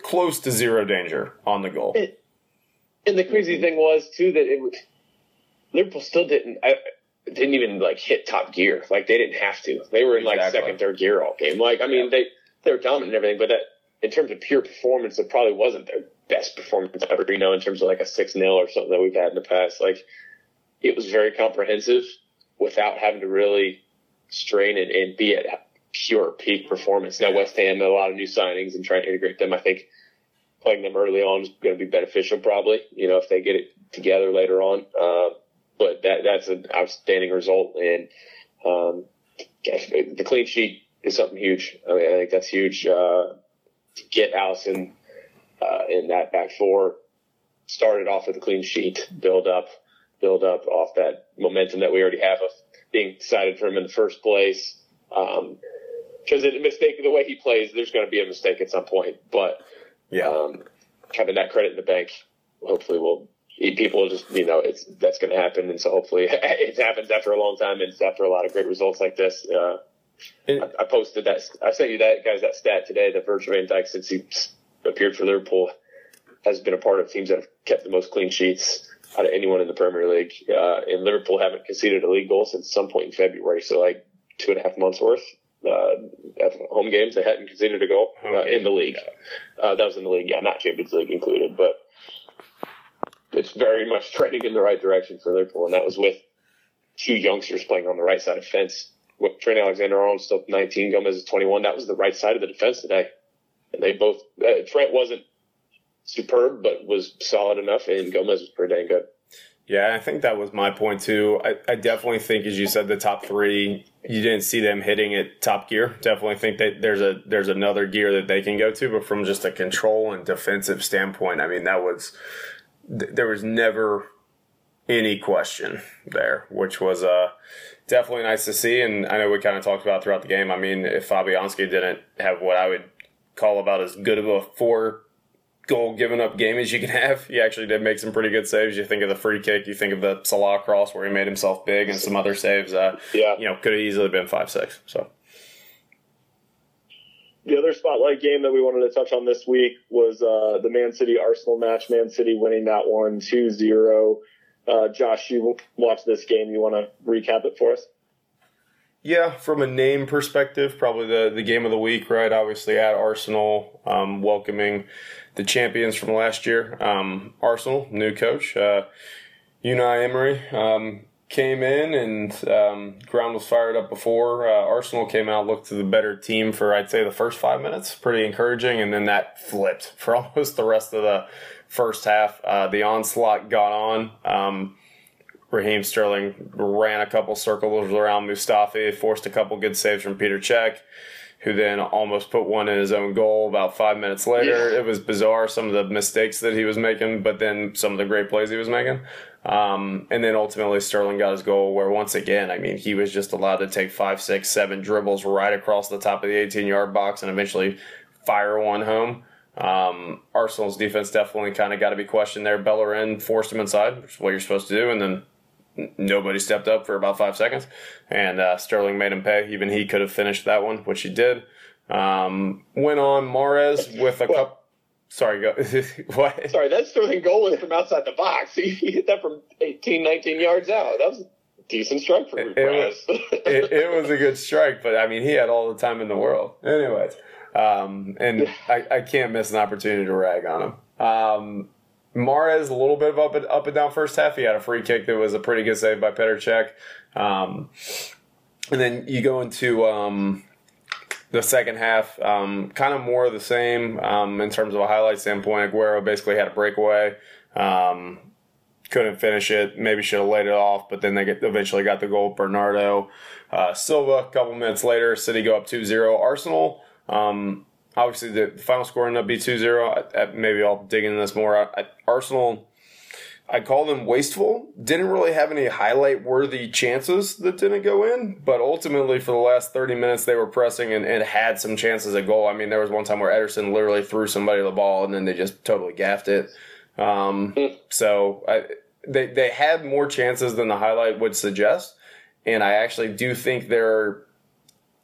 close to zero danger on the goal. It, and the crazy thing was too that it was Liverpool still didn't I, didn't even like hit top gear. Like they didn't have to. They were in exactly. like second, third gear all game. Like I mean, yeah. they they were dominant and everything, but that in terms of pure performance, it probably wasn't their best performance ever. You know, in terms of like a six 0 or something that we've had in the past. Like it was very comprehensive without having to really strain and, and be at pure peak performance. Now West Ham had a lot of new signings and trying to integrate them. I think playing them early on is going to be beneficial, probably. You know, if they get it together later on. Uh, but that that's an outstanding result, and um, the clean sheet is something huge. I mean, I think that's huge. Uh, to get Alisson uh, in that back four started off with a clean sheet, build up, build up off that momentum that we already have of being decided for him in the first place. Um, because a mistake, the way he plays, there's going to be a mistake at some point. But yeah, um, having that credit in the bank, hopefully, will people just you know it's that's going to happen, and so hopefully <laughs> it happens after a long time and it's after a lot of great results like this. Uh, I, I, posted that. I sent you that guys that stat today. That Virgil Van Dijk since he appeared for Liverpool has been a part of teams that have kept the most clean sheets out of anyone in the Premier League. Uh, and Liverpool haven't conceded a league goal since some point in February, so like two and a half months worth. Uh, at home games, they hadn't conceded a goal uh, in the league. Uh, that was in the league, yeah, not Champions League included, but it's very much trending in the right direction for Liverpool, and that was with two youngsters playing on the right side of fence. With Trent Alexander-Arnold still 19, Gomez is 21. That was the right side of the defense today, and they both. Uh, Trent wasn't superb, but was solid enough, and Gomez was pretty dang good. Yeah, I think that was my point too. I, I, definitely think, as you said, the top three, you didn't see them hitting it top gear. Definitely think that there's a there's another gear that they can go to, but from just a control and defensive standpoint, I mean, that was there was never any question there, which was uh, definitely nice to see. And I know we kind of talked about throughout the game. I mean, if Fabianski didn't have what I would call about as good of a four goal given up game as you can have. He actually did make some pretty good saves. You think of the free kick, you think of the Salah cross where he made himself big, and some other saves. Uh, yeah, you know, could have easily been five six. So. The other spotlight game that we wanted to touch on this week was uh, the Man City Arsenal match. Man City winning that one 2 0. Uh, Josh, you watched this game. You want to recap it for us? Yeah, from a name perspective, probably the, the game of the week, right? Obviously, at Arsenal, um, welcoming the champions from last year. Um, Arsenal, new coach, uh, Unai Emery, um, came in and um, ground was fired up before. Uh, Arsenal came out, looked to the better team for, I'd say, the first five minutes. Pretty encouraging. And then that flipped <laughs> for almost the rest of the first half. Uh, the onslaught got on. Um, Raheem Sterling ran a couple circles around Mustafi, forced a couple good saves from Peter Cech, who then almost put one in his own goal about five minutes later. Yeah. It was bizarre, some of the mistakes that he was making, but then some of the great plays he was making. Um, and then ultimately Sterling got his goal where once again, I mean, he was just allowed to take five, six, seven dribbles right across the top of the 18 yard box and eventually fire one home. Um, Arsenal's defense definitely kind of got to be questioned there. Bellerin forced him inside, which is what you're supposed to do, and then nobody stepped up for about five seconds, and uh, Sterling made him pay. Even he could have finished that one, which he did. Um, went on Mahrez with a cup. Sorry, go. <laughs> what? Sorry, that Sterling goal was from outside the box. He, <laughs> he hit that from 18, 19 yards out. That was a decent strike for It, it, was, it, it was a good strike, but I mean, he had all the time in the world. Anyways, um, and <laughs> I, I can't miss an opportunity to rag on him. Um, Mahrez, a little bit of up and, up and down first half. He had a free kick that was a pretty good save by Petr Cech. Um, and then you go into um, the second half, um, kind of more of the same um, in terms of a highlight standpoint. Aguero basically had a breakaway. Um, couldn't finish it. Maybe should have laid it off, but then they get, eventually got the goal. Bernardo uh, Silva. A couple minutes later, City go up 2-0. Arsenal. Um, obviously, the, final score ended up be 2-0. maybe I'll dig into this more. I, Arsenal. I call them wasteful. Didn't really have any highlight worthy chances that didn't go in, but ultimately for the last 30 minutes they were pressing and, and, had some chances at goal. I mean, there was one time where Ederson literally threw somebody the ball and then they just totally gaffed it. Um, so I, they they had more chances than the highlight would suggest, and I actually do think they're,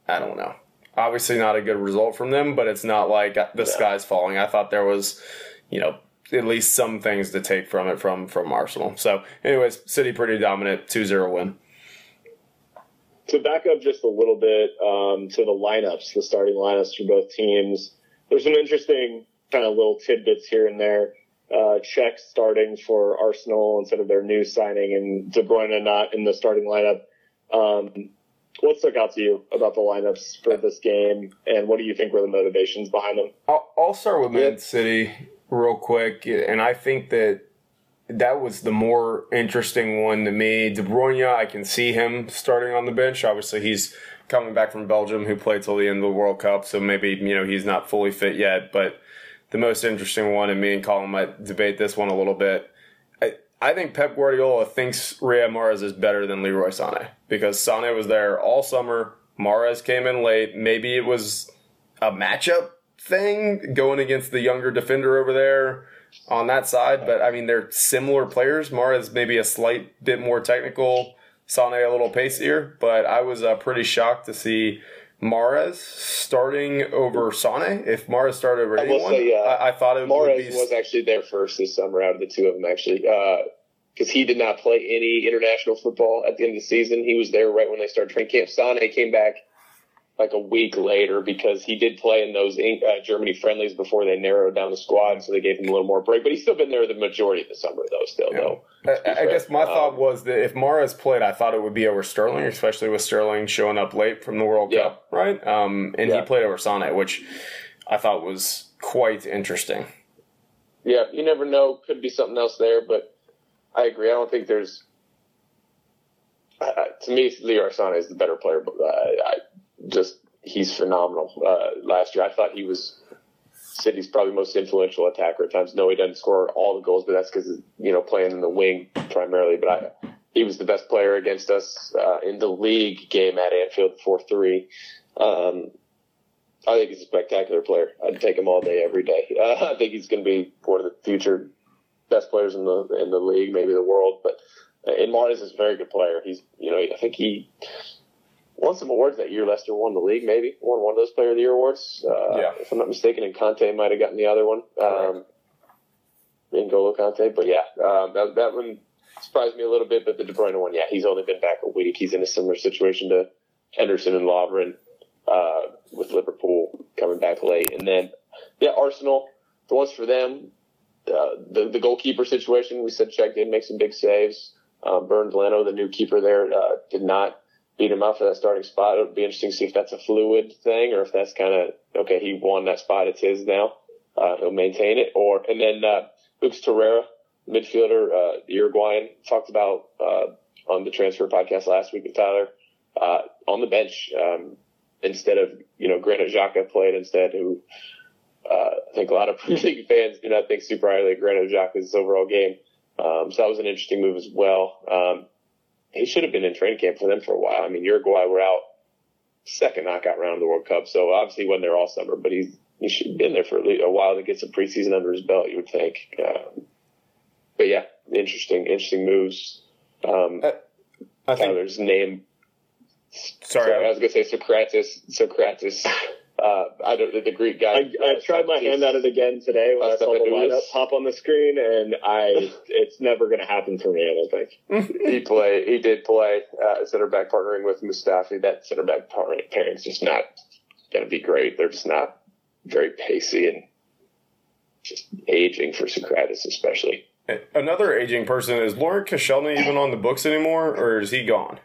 I don't know, obviously not a good result from them, but it's not like the sky's falling. I thought there was, you know, at least some things to take from it from from Arsenal. So, anyways, City pretty dominant, 2-0 win. To back up just a little bit um, to the lineups, the starting lineups for both teams, there's some interesting kind of little tidbits here and there uh, Cech starting for Arsenal instead of their new signing and De Bruyne not in the starting lineup. Um, what stuck out to you about the lineups for this game, and what do you think were the motivations behind them? I'll, I'll start with Man City real quick, and I think that that was the more interesting one to me. De Bruyne, I can see him starting on the bench. Obviously, he's coming back from Belgium, who played till the end of the World Cup, so maybe you know he's not fully fit yet, but the most interesting one, and me and Colin might debate this one a little bit. I, think Pep Guardiola thinks Riyad Mahrez is better than Leroy Sané because Sané was there all summer. Mahrez came in late. Maybe it was a matchup thing going against the younger defender over there on that side, but I mean they're similar players. Mahrez maybe a slight bit more technical, Sané a little pacier, but I was uh, pretty shocked to see Mahrez starting over Sane. If Mahrez started over anyone, say, uh, I, I, thought it would be... was actually there first this summer out of the two of them, actually, because uh, he did not play any international football at the end of the season. He was there right when they started training camp. Sane came back like a week later because he did play in those uh, Germany friendlies before they narrowed down the squad, so they gave him a little more break. But he's still been there the majority of the summer, though. Still, yeah. though. I, I guess my um, thought was that if Mahrez played, I thought it would be over Sterling, especially with Sterling showing up late from the World yeah. Cup, right? Um, and yeah. he played over Sane, which I thought was quite interesting. Yeah, you never know. Could be something else there, but I agree. I don't think there's. Uh, to me, Leo Sané is the better player, but uh, I just he's phenomenal. Uh, last year, I thought he was City's probably most influential attacker at times. No, he doesn't score all the goals, but that's because you know playing in the wing primarily. But I, he was the best player against us uh, in the league game at Anfield, four three. Um, I think he's a spectacular player. I'd take him all day, every day. <laughs> Uh, I think he's going to be one of the future best players in the in the league, maybe the world. But uh, in Mahrez is a very good player. He's you know I think he won some awards that year. Leicester won the league, maybe won one of those Player of the Year awards. Uh, yeah. If I'm not mistaken, and Kanté might have gotten the other one. Um, N'Golo Kanté, but yeah, um, that that one surprised me a little bit. But the De Bruyne one, yeah, he's only been back a week. He's in a similar situation to Henderson and Lovren uh, with Liverpool coming back late, and then yeah, Arsenal. The ones for them, uh, the the goalkeeper situation. We said Cech did make some big saves. Uh, Bernd Leno, the new keeper there, uh, did not beat him out for that starting spot. It'll be interesting to see if that's a fluid thing or if that's kind of okay. He won that spot; it's his now. Uh, he'll maintain it. Or and then uh, Torreira, midfielder, uh, Uruguayan, talked about uh, on the transfer podcast last week with Tyler uh, on the bench um, instead of you know Granit Xhaka played instead. Who uh, I think a lot of <laughs> Premier fans do not think super highly of Granit Xhaka's overall game. Um, so that was an interesting move as well. Um, he should have been in training camp for them for a while. I mean, Uruguay were out second knockout round of the World Cup, so obviously he wasn't there all summer, but he's he should have been there for a while to get some preseason under his belt. You would think, um, but yeah, interesting, interesting moves. Um, Uh, I think. Tyler's name. Sorry, I was gonna say Socrates. Socrates. Uh, I don't the Greek guy. I, I tried my hand at it again today when I saw the lineup pop on the screen, and I <laughs> it's never going to happen for me. I don't think. he play. He did play uh, center back partnering with Mustafi. That center back pairing pairing's just not going to be great. They're just not very pacey and just aging for Sokratis, especially. Another aging person is Laurent Koscielny even on the books anymore, or is he gone?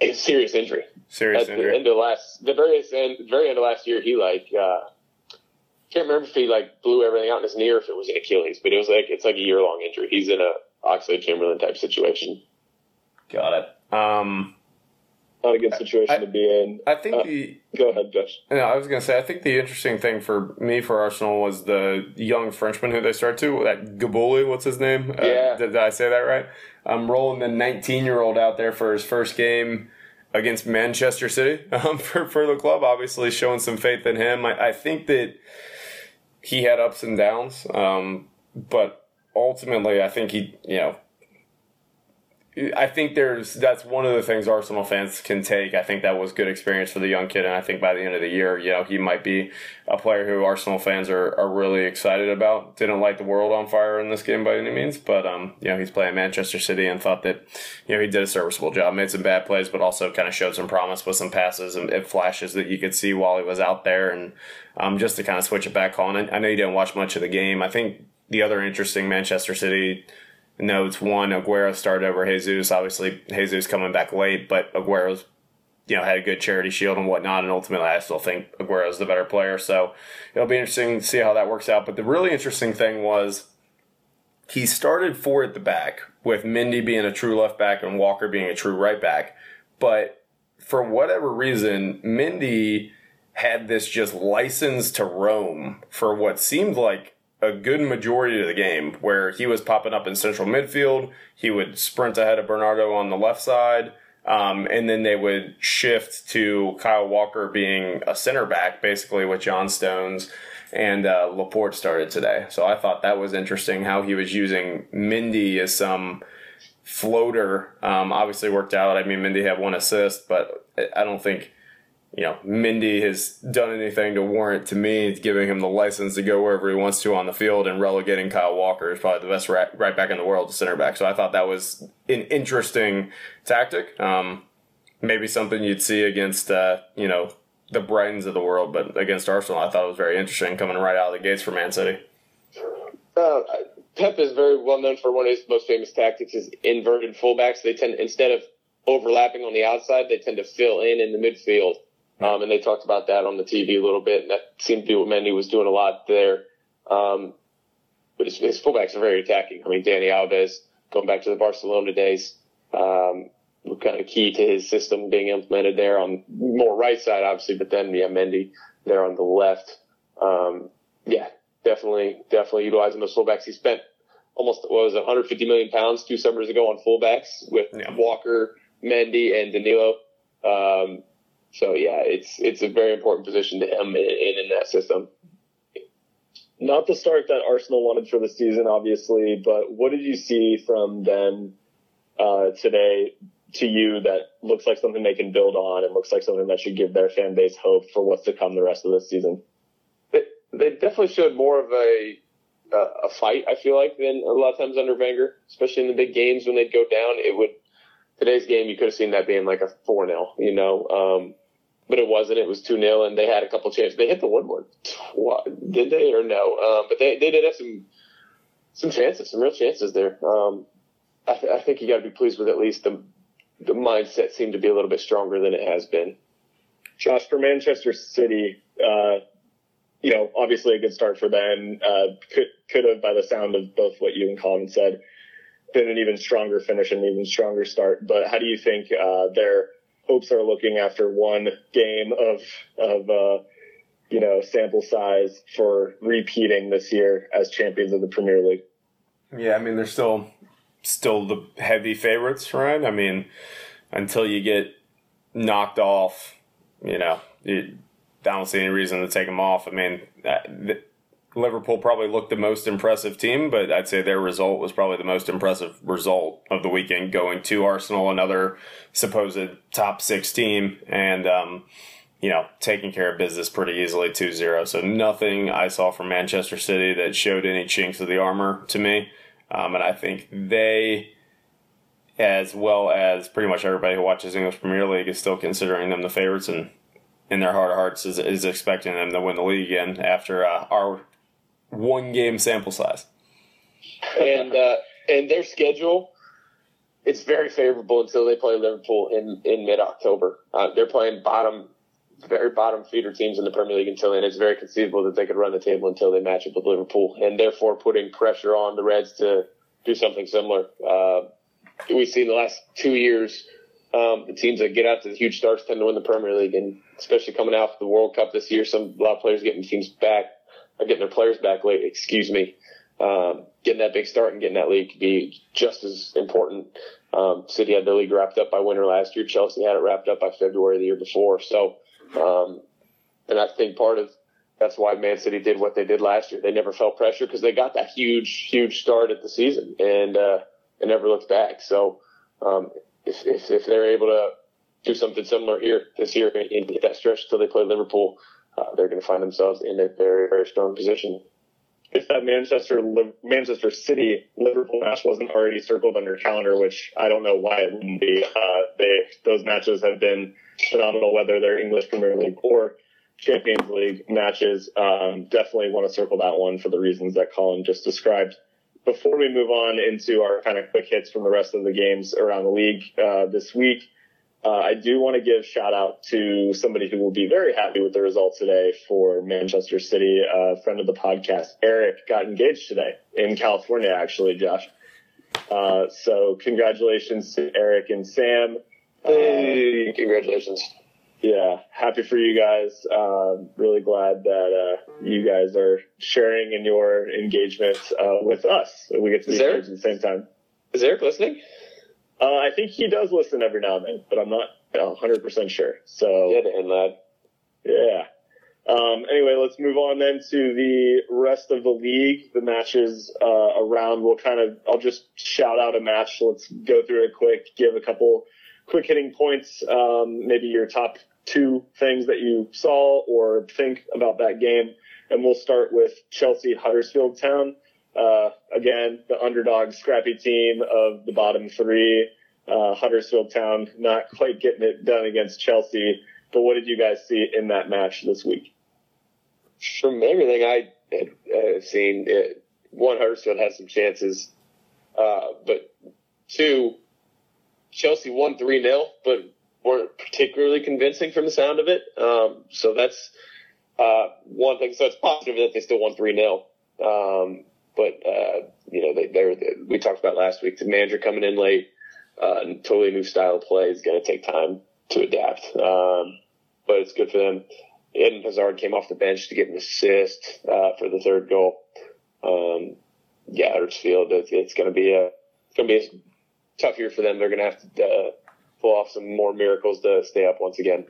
A serious injury. Serious At the end of last, the very end, very end of last year, he like uh, can't remember if he like blew everything out in his knee or if it was an Achilles, but it was like it's like a year long injury. He's in a Oxlade Chamberlain type situation. Got it. Um, Not a good situation I- to be in. I think Uh, the Go ahead, Josh. Yeah, I was gonna say I think the interesting thing for me for Arsenal was the young Frenchman who they started to that Gabuli, what's his name? Uh, Yeah. did, did I say that right? I'm rolling the 19 year old out there for his first game against Manchester City <laughs> um, for for the club. Obviously, showing some faith in him. I, I think that he had ups and downs, um, but ultimately, I think he, you know. I think there's that's one of the things Arsenal fans can take. I think that was good experience for the young kid, and I think by the end of the year, you know, he might be a player who Arsenal fans are, are really excited about. Didn't light the world on fire in this game by any means, but um, you know, he's playing Manchester City and thought that you know he did a serviceable job, made some bad plays, but also kind of showed some promise with some passes and, flashes that you could see while he was out there, and um, just to kind of switch it back on. I know you didn't watch much of the game. I think the other interesting Manchester City notes one Aguero started over Jesus. Obviously, Jesus coming back late, but Aguero's you know had a good charity shield and whatnot, and ultimately, I still think Aguero's the better player. So it'll be interesting to see how that works out. But the really interesting thing was he started four at the back with Mendy being a true left back and Walker being a true right back, but for whatever reason, Mendy had this just license to roam for what seemed like a good majority of the game where he was popping up in central midfield. He would sprint ahead of Bernardo on the left side. Um, and then they would shift to Kyle Walker being a center back, basically with John Stones and uh, Laporte started today. So I thought that was interesting how he was using Mendy as some floater. Um, obviously worked out. I mean, Mendy had one assist, but I don't think you know, Mendy has done anything to warrant to me giving him the license to go wherever he wants to on the field and relegating Kyle Walker is probably the best right, right back in the world to center back. So I thought that was an interesting tactic. Um, maybe something you'd see against, uh, you know, the Brightons of the world, but against Arsenal, I thought it was very interesting coming right out of the gates for Man City. Uh, Pep is very well known for one of his most famous tactics is inverted fullbacks. They tend instead of overlapping on the outside, they tend to fill in in the midfield. Um, and they talked about that on the TV a little bit, and that seemed to be what Mendy was doing a lot there. Um, but his, his fullbacks are very attacking. I mean, Dani Alves, going back to the Barcelona days, um, kind of key to his system being implemented there on more right side, obviously, but then yeah, Mendy there on the left. Um, yeah, definitely, definitely utilizing those fullbacks. He spent almost what was it, 150 million pounds two summers ago on fullbacks with Yeah. Walker, Mendy, and Danilo. Um, so yeah, it's it's a very important position to him in, in, in that system. Not the start that Arsenal wanted for the season, obviously, but what did you see from them uh, today to you that looks like something they can build on and looks like something that should give their fan base hope for what's to come the rest of the season? They, they definitely showed more of a uh, a fight. I feel like than a lot of times under Wenger, especially in the big games when they'd go down. It would today's game you could have seen that being like a four 0 you know. Um, but it wasn't. It was two 0 and they had a couple chances. They hit the woodwork. What, did they or no? Um, but they they did have some some chances, some real chances there. Um, I, th- I think you got to be pleased with at least the the mindset seemed to be a little bit stronger than it has been. Josh, for Manchester City, uh, you know, obviously a good start for them. Uh, could could have, by the sound of both what you and Colin said, been an even stronger finish and an even stronger start. But how do you think uh, their hopes are looking after one game of of uh, you know sample size for repeating this year as champions of the Premier League? Yeah, I mean they're still still the heavy favorites, right? I mean, until you get knocked off, you know, I don't see any reason to take them off. I mean, Liverpool probably looked the most impressive team, but I'd say their result was probably the most impressive result of the weekend, going to Arsenal, another supposed top six team, and um, you know taking care of business pretty easily 2-0. So nothing I saw from Manchester City that showed any chinks of the armor to me, um, and I think they as well as pretty much everybody who watches English Premier League is still considering them the favorites and in their heart of hearts is, is expecting them to win the league again after uh, our one game sample size. And uh, and their schedule, it's very favorable until they play Liverpool in in mid October. Uh, they're playing bottom, very bottom feeder teams in the Premier League until, and it's very conceivable that they could run the table until they match up with Liverpool, and therefore putting pressure on the Reds to do something similar. Uh, we've seen the last two years. Um, the teams that get out to the huge starts tend to win the Premier League, and especially coming out of the World Cup this year, some a lot of players getting teams back, getting their players back late. Excuse me. Um, getting that big start and getting that league could be just as important. Um, City had their league wrapped up by winter last year. Chelsea had it wrapped up by February the year before. So, um, and I think part of that's why Man City did what they did last year. They never felt pressure because they got that huge, huge start at the season, and uh, it never looked back. So, um, if, if, if they're able to do something similar here this year in that stretch until they play Liverpool, uh, they're going to find themselves in a very, very strong position. If that Manchester Manchester City Liverpool match wasn't already circled on your calendar, which I don't know why it wouldn't be, uh, they those matches have been phenomenal, whether they're English Premier League or Champions League matches. Um, definitely want to circle that one for the reasons that Colin just described before we move on into our kind of quick hits from the rest of the games around the league uh, this week, uh, I do want to give shout out to somebody who will be very happy with the results today for Manchester City. A uh, friend of the podcast, Eric, got engaged today in California, actually, Josh. Uh, so congratulations to Eric and Sam. Hey, congratulations yeah, happy for you guys. Um, really glad that uh, you guys are sharing in your engagement uh, with us. We get to be at the same time. Is Eric listening? Uh, I think he does listen every now and then, but I'm not 100% sure. So yeah, and lad. Yeah. Um, anyway, let's move on then to the rest of the league. The matches uh, around. We'll kind of. I'll just shout out a match. Let's go through it quick. Give a couple quick hitting points. Um, maybe your top two things that you saw or think about that game. And we'll start with Chelsea Huddersfield Town. Uh, again, the underdog scrappy team of the bottom three. Uh, Huddersfield Town not quite getting it done against Chelsea. But what did you guys see in that match this week? From everything I have seen, it, one, Huddersfield had some chances. Uh, but two, Chelsea won 3 0, but weren't particularly convincing from the sound of it. Um, so that's uh, one thing. So it's positive that they still won 3 0. Um, but, uh, you know, they, they're, we talked about last week, the manager coming in late, uh, totally new style of play is going to take time to adapt. Um, but it's good for them. Eden Hazard came off the bench to get an assist uh, for the third goal. Um, yeah, Huddersfield, it's, it's going to be a, going to be a tough year for them. They're going to have to uh, pull off some more miracles to stay up once again.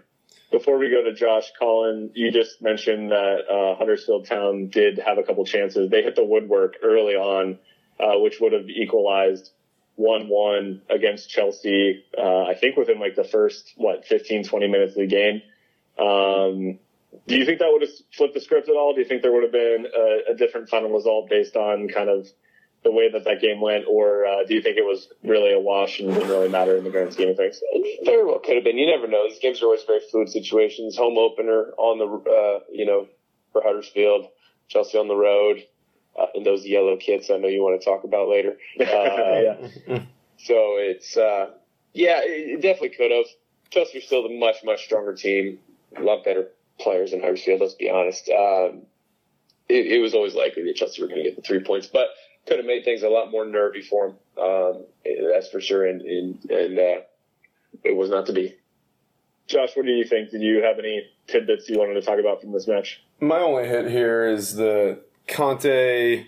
Before we go to Josh, Colin, you just mentioned that uh, Huddersfield Town did have a couple chances. They hit the woodwork early on, uh, which would have equalized 1-1 against Chelsea, uh, I think within like the first, what, 15, 20 minutes of the game. Um, do you think that would have flipped the script at all? Do you think there would have been a, a different final result based on kind of the way that that game went, or uh, do you think it was really a wash and didn't really matter in the grand scheme of things? It very well could have been. You never know. These games are always very fluid situations. Home opener on the, uh, you know, for Huddersfield, Chelsea on the road, uh, and those yellow kits. I know you want to talk about later. Uh, <laughs> yeah. so it's, uh, yeah, it definitely could have. Chelsea are still the much much stronger team. A lot better players in Huddersfield. Let's be honest. Um, it, it was always likely that Chelsea were going to get the three points, but could have made things a lot more nervy for him. Um, that's for sure. And, and, and uh, it was not to be. Josh, what do you think? Did you have any tidbits you wanted to talk about from this match? My only hit here is the Kanté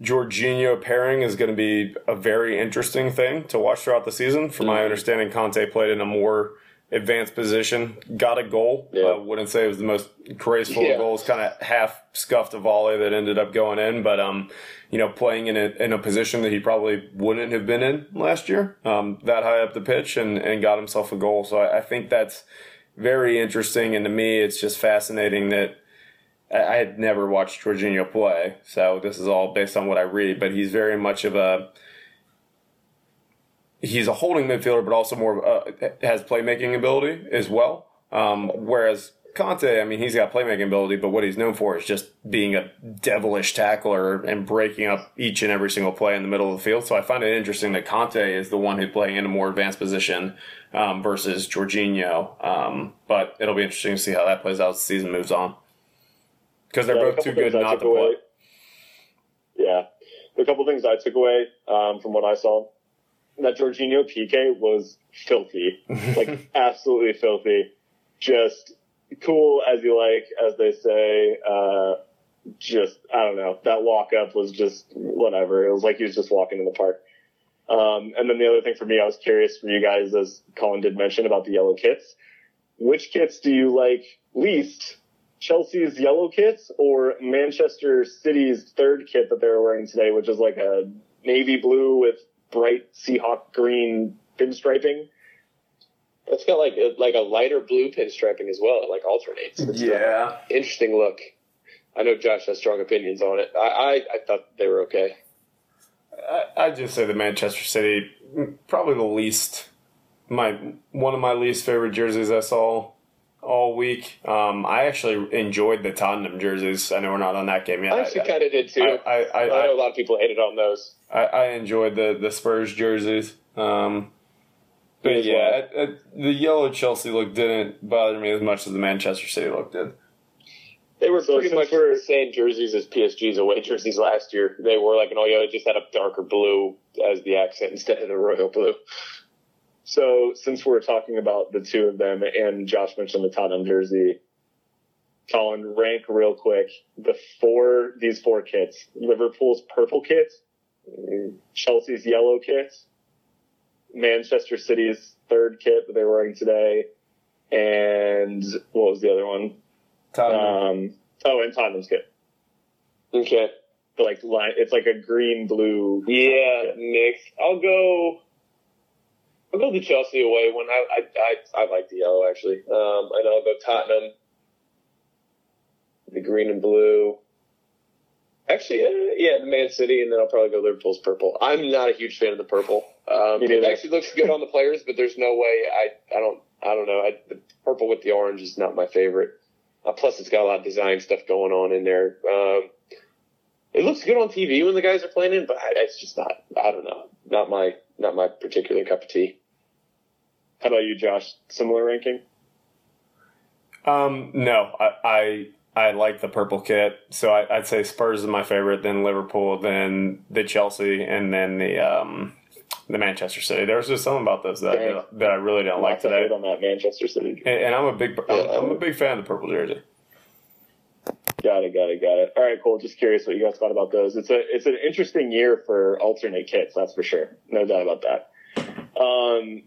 Jorginho pairing is going to be a very interesting thing to watch throughout the season. From my mm-hmm. understanding, Kanté played in a more advanced position, got a goal. Yeah. I wouldn't say it was the most graceful Yeah. of goals, kind of half scuffed a volley that ended up going in, but um, you know, playing in a in a position that he probably wouldn't have been in last year, um, that high up the pitch, and and got himself a goal. So I, I think that's very interesting, and to me, it's just fascinating that. I I had never watched Jorginho play, so this is all based on what I read. But he's very much of a he's a holding midfielder, but also more a, has playmaking ability as well. Um, whereas Kanté, I mean, he's got playmaking ability, but what he's known for is just being a devilish tackler and breaking up each and every single play in the middle of the field. So I find it interesting that Kanté is the one who's playing in a more advanced position um, versus Jorginho. Um, but it'll be interesting to see how that plays out as the season moves on because they're Yeah, both too good not to play. away. Yeah, a couple things I took away um, from what I saw. That Jorginho PK was filthy, <laughs> like absolutely filthy. Just cool as you like, as they say. Uh, just I don't know. That walk up was just whatever. It was like he was just walking in the park. Um, and then the other thing for me, I was curious for you guys, as Colin did mention about the yellow kits. Which kits do you like least? Chelsea's yellow kits or Manchester City's third kit that they were wearing today, which is like a navy blue with bright Seahawk green pinstriping. It's got like a, like a lighter blue pinstriping as well. It like alternates. It's Yeah. interesting look. I know Josh has strong opinions on it. I I, I thought they were okay. I, I'd just say the Manchester City, probably the least, my one of my least favorite jerseys I saw all week. Um, I actually enjoyed the Tottenham jerseys. I know we're not on that game yet. I actually kind of did too. I, I, I, I, know I, a lot of people hated on those. I, I enjoyed the, the Spurs jerseys. Um, but yeah, well. it- it- the yellow Chelsea look didn't bother me as much as the Manchester City look did. They were So pretty much we're- the same jerseys as PSG's away jerseys last year. They were like an all yellow, just had a darker blue as the accent instead of the royal blue. So since we're talking about the two of them and Josh mentioned the Tottenham jersey, Colin, rank real quick the four, these four kits. Liverpool's purple kit, Chelsea's yellow kit, Manchester City's third kit that they're wearing today, and what was the other one? Tottenham. Um, oh, and Tottenham's kit. Okay. Like line, it's like a green blue. Yeah, mixed. I'll go. I'll go the Chelsea away one. I I I, I like the yellow actually. Um, and I'll go Tottenham. The green and blue. Actually, uh, yeah, Man City, and then I'll probably go Liverpool's purple. I'm not a huge fan of the purple. Um, it actually looks good on the players, but there's no way I I don't I don't know. I, the purple with the orange is not my favorite. Uh, plus, it's got a lot of design stuff going on in there. Um, it looks good on TV when the guys are playing it, but I, it's just not. I don't know. Not my not my particular cup of tea. How about you, Josh? Similar ranking? Um, no, I, I I like the purple kit, so I, I'd say Spurs is my favorite, then Liverpool, then the Chelsea, and then the um the Manchester City. There was just something about those that Dang. that I really didn't like Lots of hate today, on that Manchester City. and, and I'm a big I'm, I'm a big fan of the purple jersey. Got it, got it, got it. All right, cool. Just curious what you guys thought about those. It's a it's an interesting year for alternate kits, that's for sure. No doubt about that. Um,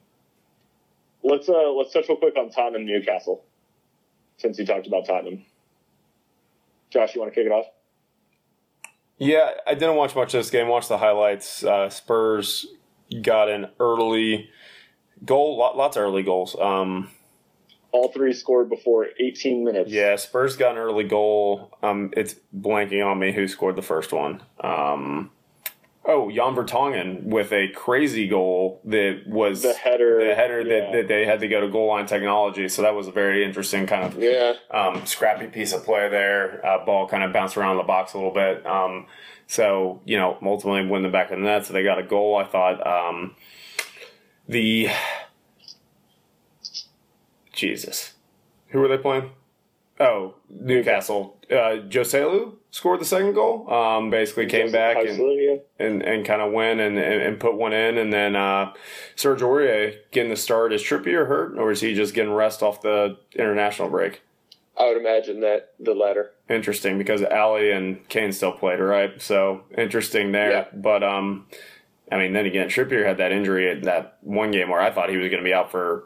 let's uh let's touch real quick on Tottenham Newcastle, since you talked about Tottenham. Josh, you want to kick it off? Yeah, I didn't watch much of this game. Watched the highlights. Uh, Spurs got an early goal, lot, lots of early goals. Um, All three scored before 18 minutes. Yeah, Spurs got an early goal. Um, it's blanking on me who scored the first one. Um, oh, Jan Vertonghen with a crazy goal that was The header. the header yeah. that, that they had to go to goal line technology. So that was a very interesting kind of Yeah, um, scrappy piece of play there. Uh, ball kind of bounced around the box a little bit. Um, so you know, ultimately win the back of the net. So they got a goal. I thought um, the Jesus, who were they playing? Oh, Newcastle. Uh, Joselu scored the second goal. Um, basically came back and and, and kind of win and, and, and put one in. And then uh, Serge Aurier getting the start. Is Trippier hurt, or is he just getting rest off the international break? I would imagine that the latter. Interesting because Alli and Kane still played, right? So interesting there. Yeah. But um, I mean, then again, Trippier had that injury at that one game where I thought he was going to be out for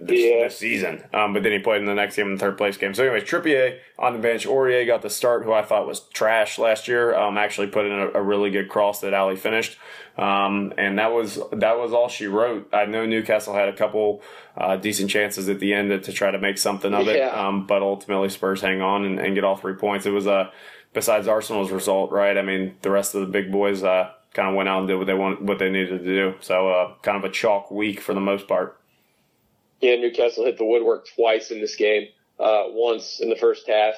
this, Yeah. this season. Um, but then he played in the next game in the third place game. So, anyways, Trippier on the bench. Aurier got the start, who I thought was trash last year. Um, actually put in a, a really good cross that Alli finished. Um, and that was that was all she wrote. I know Newcastle had a couple uh, decent chances at the end to, to try to make something of it, Yeah. um, but ultimately Spurs hang on and, and get all three points. It was a besides Arsenal's result, right? I mean, the rest of the big boys uh, kind of went out and did what they want, what they needed to do. So, uh, kind of a chalk week for the most part. Yeah, Newcastle hit the woodwork twice in this game. Uh, once in the first half,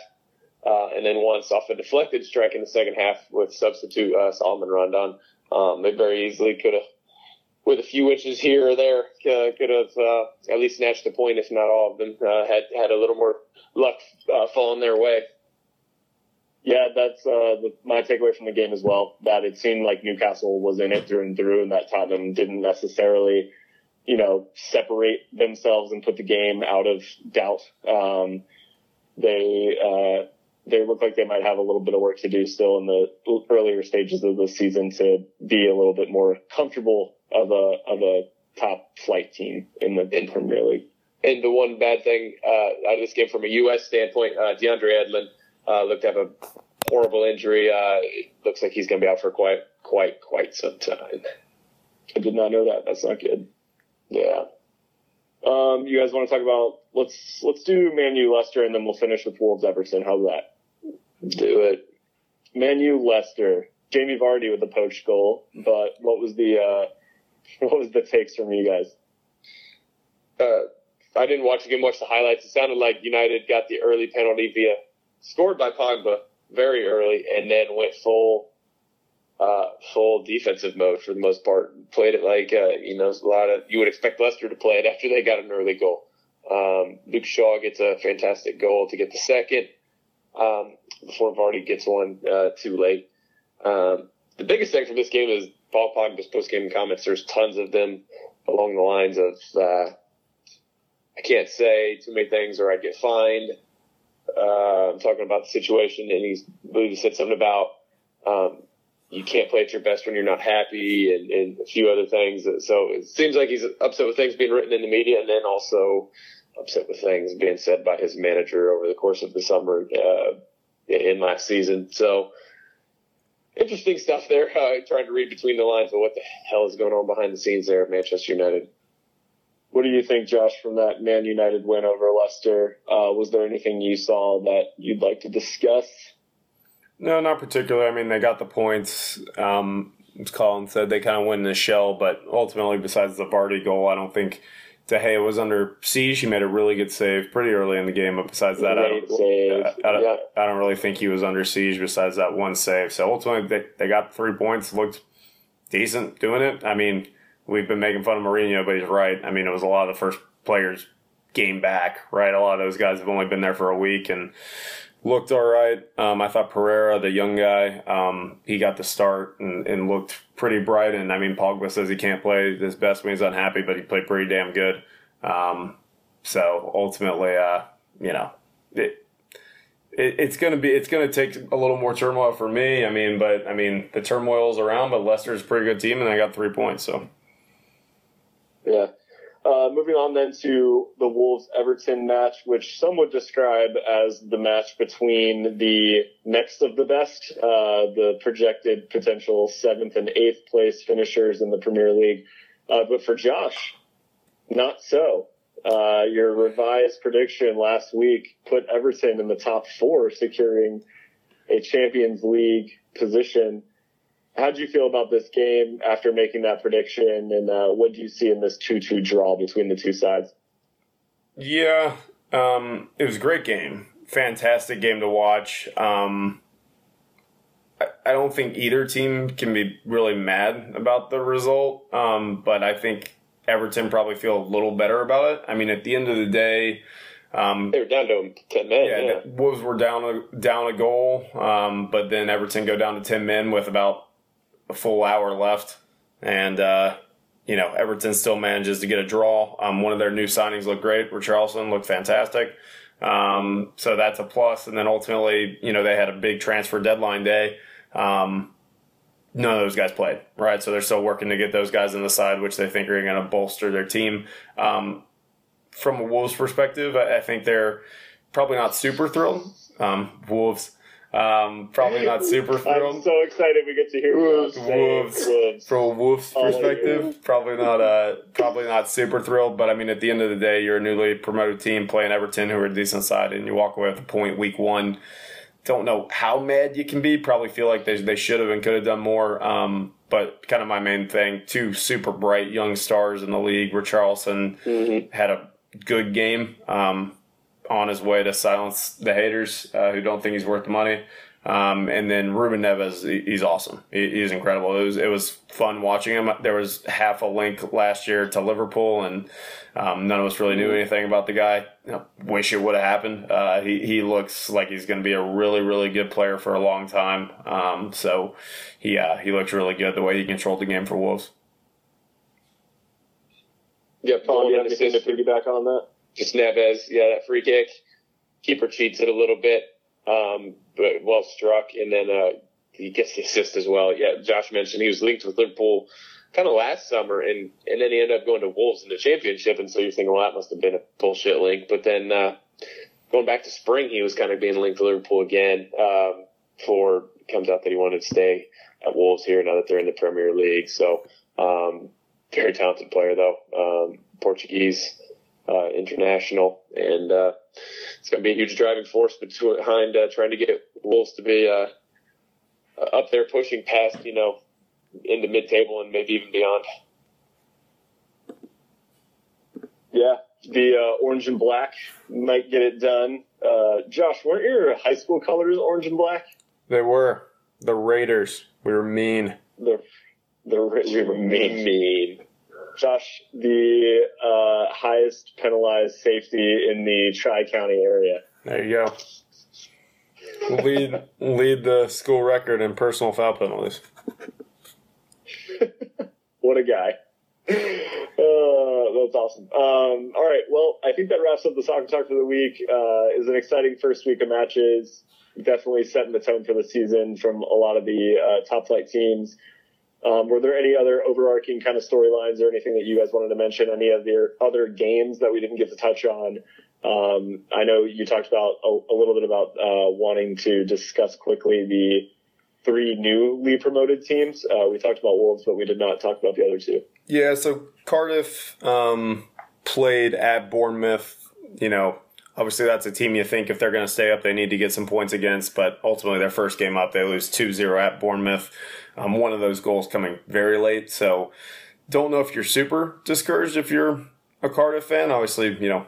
uh, and then once off a deflected strike in the second half with substitute uh, Salomon Rondon. Um, they very easily could have, with a few inches here or there, uh, could have uh, at least snatched a point, if not all of them. Uh, had had a little more luck falling their way. Yeah, that's uh, the, my takeaway from the game as well. That it seemed like Newcastle was in it through and through, and that Tottenham didn't necessarily, you know, separate themselves and put the game out of doubt. Um, they uh, they look like they might have a little bit of work to do still in the earlier stages of the season to be a little bit more comfortable of a of a top flight team in the in Premier League. And the one bad thing uh, out of this game from a U.S. standpoint, uh, DeAndre Yedlin uh, looked to have a horrible injury. Uh, it looks like he's going to be out for quite, quite, quite some time. I did not know that. That's not good. Yeah. Um, you guys want to talk about let's let's do Manu Leicester and then we'll finish with Wolves Everton. How's that? Do it. Manu Leicester, Jamie Vardy with the poached goal, but what was the uh, <laughs> what was the takes from you guys? Uh, I didn't watch the game, watch the highlights. It sounded like United got the early penalty via scored by Pogba very early, and then went full uh, full defensive mode for the most part. Played it like uh, you know a lot of you would expect Leicester to play it <laughs> after they got an early goal. Um, Luke Shaw gets a fantastic goal to get the second um, before Vardy gets one uh, too late. Um, the biggest thing from this game is Paul Pogba's post-game comments. There's tons of them along the lines of uh, I can't say too many things or I'd get fined. Uh, I'm talking about the situation, and he said something about um, you can't play at your best when you're not happy, and, and a few other things. So it seems like he's upset with things being written in the media, and then also upset with things being said by his manager over the course of the summer uh, in last season. So interesting stuff there. <laughs> Uh, trying to read between the lines of what the hell is going on behind the scenes there at Manchester United. What do you think, Josh, from that Man United win over Leicester? Uh, was there anything you saw that you'd like to discuss? No, not particular. I mean, they got the points. Um, as Colin said, they kind of win in the shell, but ultimately, besides the Vardy goal, I don't think De Gea was under siege. He made a really good save pretty early in the game, but besides that, I don't. I, I don't, Yeah. I don't really think he was under siege besides that one save. So ultimately, they, they got three points, looked decent doing it. I mean, we've been making fun of Mourinho, but he's right. I mean, it was a lot of the first players game back, right? A lot of those guys have only been there for a week and looked all right. Um, I thought Pereira, the young guy, um, he got the start and, and looked pretty bright. And I mean, Pogba says he can't play his best when he's unhappy, but he played pretty damn good. Um, so ultimately, uh, you know, it, it, it's gonna be it's gonna take a little more turmoil for me. I mean, but I mean the turmoil is around, but Leicester's a pretty good team, and I got three points. So Yeah. Uh, moving on then to the Wolves Everton match, which some would describe as the match between the next of the best, uh, the projected potential seventh and eighth place finishers in the Premier League. Uh, but for Josh, not so. Uh, your revised prediction last week put Everton in the top four, securing a Champions League position. How do you feel about this game after making that prediction, and uh, what do you see in this two-two draw between the two sides? yeah, um, it was a great game, fantastic game to watch. Um, I, I don't think either team can be really mad about the result, um, but I think Everton probably feel a little better about it. I mean, at the end of the day. Um, They were down to ten men. yeah, Yeah, the Wolves were down a down a goal, um, but then Everton go down to ten men with about a full hour left, and uh, you know Everton still manages to get a draw. Um, one of their new signings looked great. Richarlison looked fantastic, um, so that's a plus. And then ultimately, you know, they had a big transfer deadline day. Um, none of those guys played, right? So they're still working to get those guys on the side, which they think are going to bolster their team. Um, from a Wolves perspective, I, I think they're probably not super thrilled. Um, Wolves. Um, probably not super <laughs> thrilled. I'm so excited we get to hear Wolves. Wolves. Wolves. From a Wolves perspective, probably not uh probably not super thrilled. But I mean, at the end of the day, you're a newly promoted team playing Everton, who are a decent side, and you walk away with a point week one. Don't know how mad you can be. Probably feel like they they should have and could have done more. Um, but kind of my main thing, two super bright young stars in the league. Richarlison Mm-hmm. had a good game. Um, on his way to silence the haters uh, who don't think he's worth the money. Um, and then Ruben Neves, he's awesome. He, he's incredible. It was it was fun watching him. There was half a link last year to Liverpool, and um, none of us really knew anything about the guy. You know, wish it would have happened. Uh, he he looks like he's going to be a really really good player for a long time. Um, so he uh, he looks really good the way he controlled the game for Wolves. Yeah, Colin, do you golden have anything to piggyback on that? Just Neves, yeah, that free kick. Keeper cheats it a little bit, um, but well struck, and then uh, he gets the assist as well. Yeah, Josh mentioned he was linked with Liverpool kind of last summer, and and then he ended up going to Wolves in the championship, and so you're thinking, well, that must have been a bullshit link. But then uh, going back to spring, he was kind of being linked to Liverpool again. Um, for comes out that he wanted to stay at Wolves here now that they're in the Premier League. So um, very talented player though, um, Portuguese uh, international, and uh, it's going to be a huge driving force behind uh, trying to get Wolves to be uh, up there, pushing past you know into the mid-table and maybe even beyond. Yeah, the uh, orange and black might get it done. Uh, Josh, weren't your high school colors orange and black? They were the Raiders. We were mean. The the we were mean. mean. Josh, the uh, highest penalized safety in the Tri County area. There you go. Lead lead the school record in personal foul penalties. <laughs> What a guy. Uh, that's awesome. Um, all right. Well, I think that wraps up the soccer talk for the week. Uh, is an exciting first week of matches. Definitely setting the tone for the season from a lot of the uh, top flight teams. Um, were there any other overarching kind of storylines or anything that you guys wanted to mention? Any of your other games that we didn't get to touch on? Um, I know you talked about a, a little bit about uh, wanting to discuss quickly the three newly promoted teams. Uh, we talked about Wolves, but we did not talk about the other two. Yeah, so Cardiff um, played at Bournemouth. You know, obviously that's a team you think if they're going to stay up, they need to get some points against. But ultimately, their first game up, they lose 2-0 at Bournemouth. Um, one of those goals coming very late. So don't know if you're super discouraged if you're a Cardiff fan. Obviously, you know,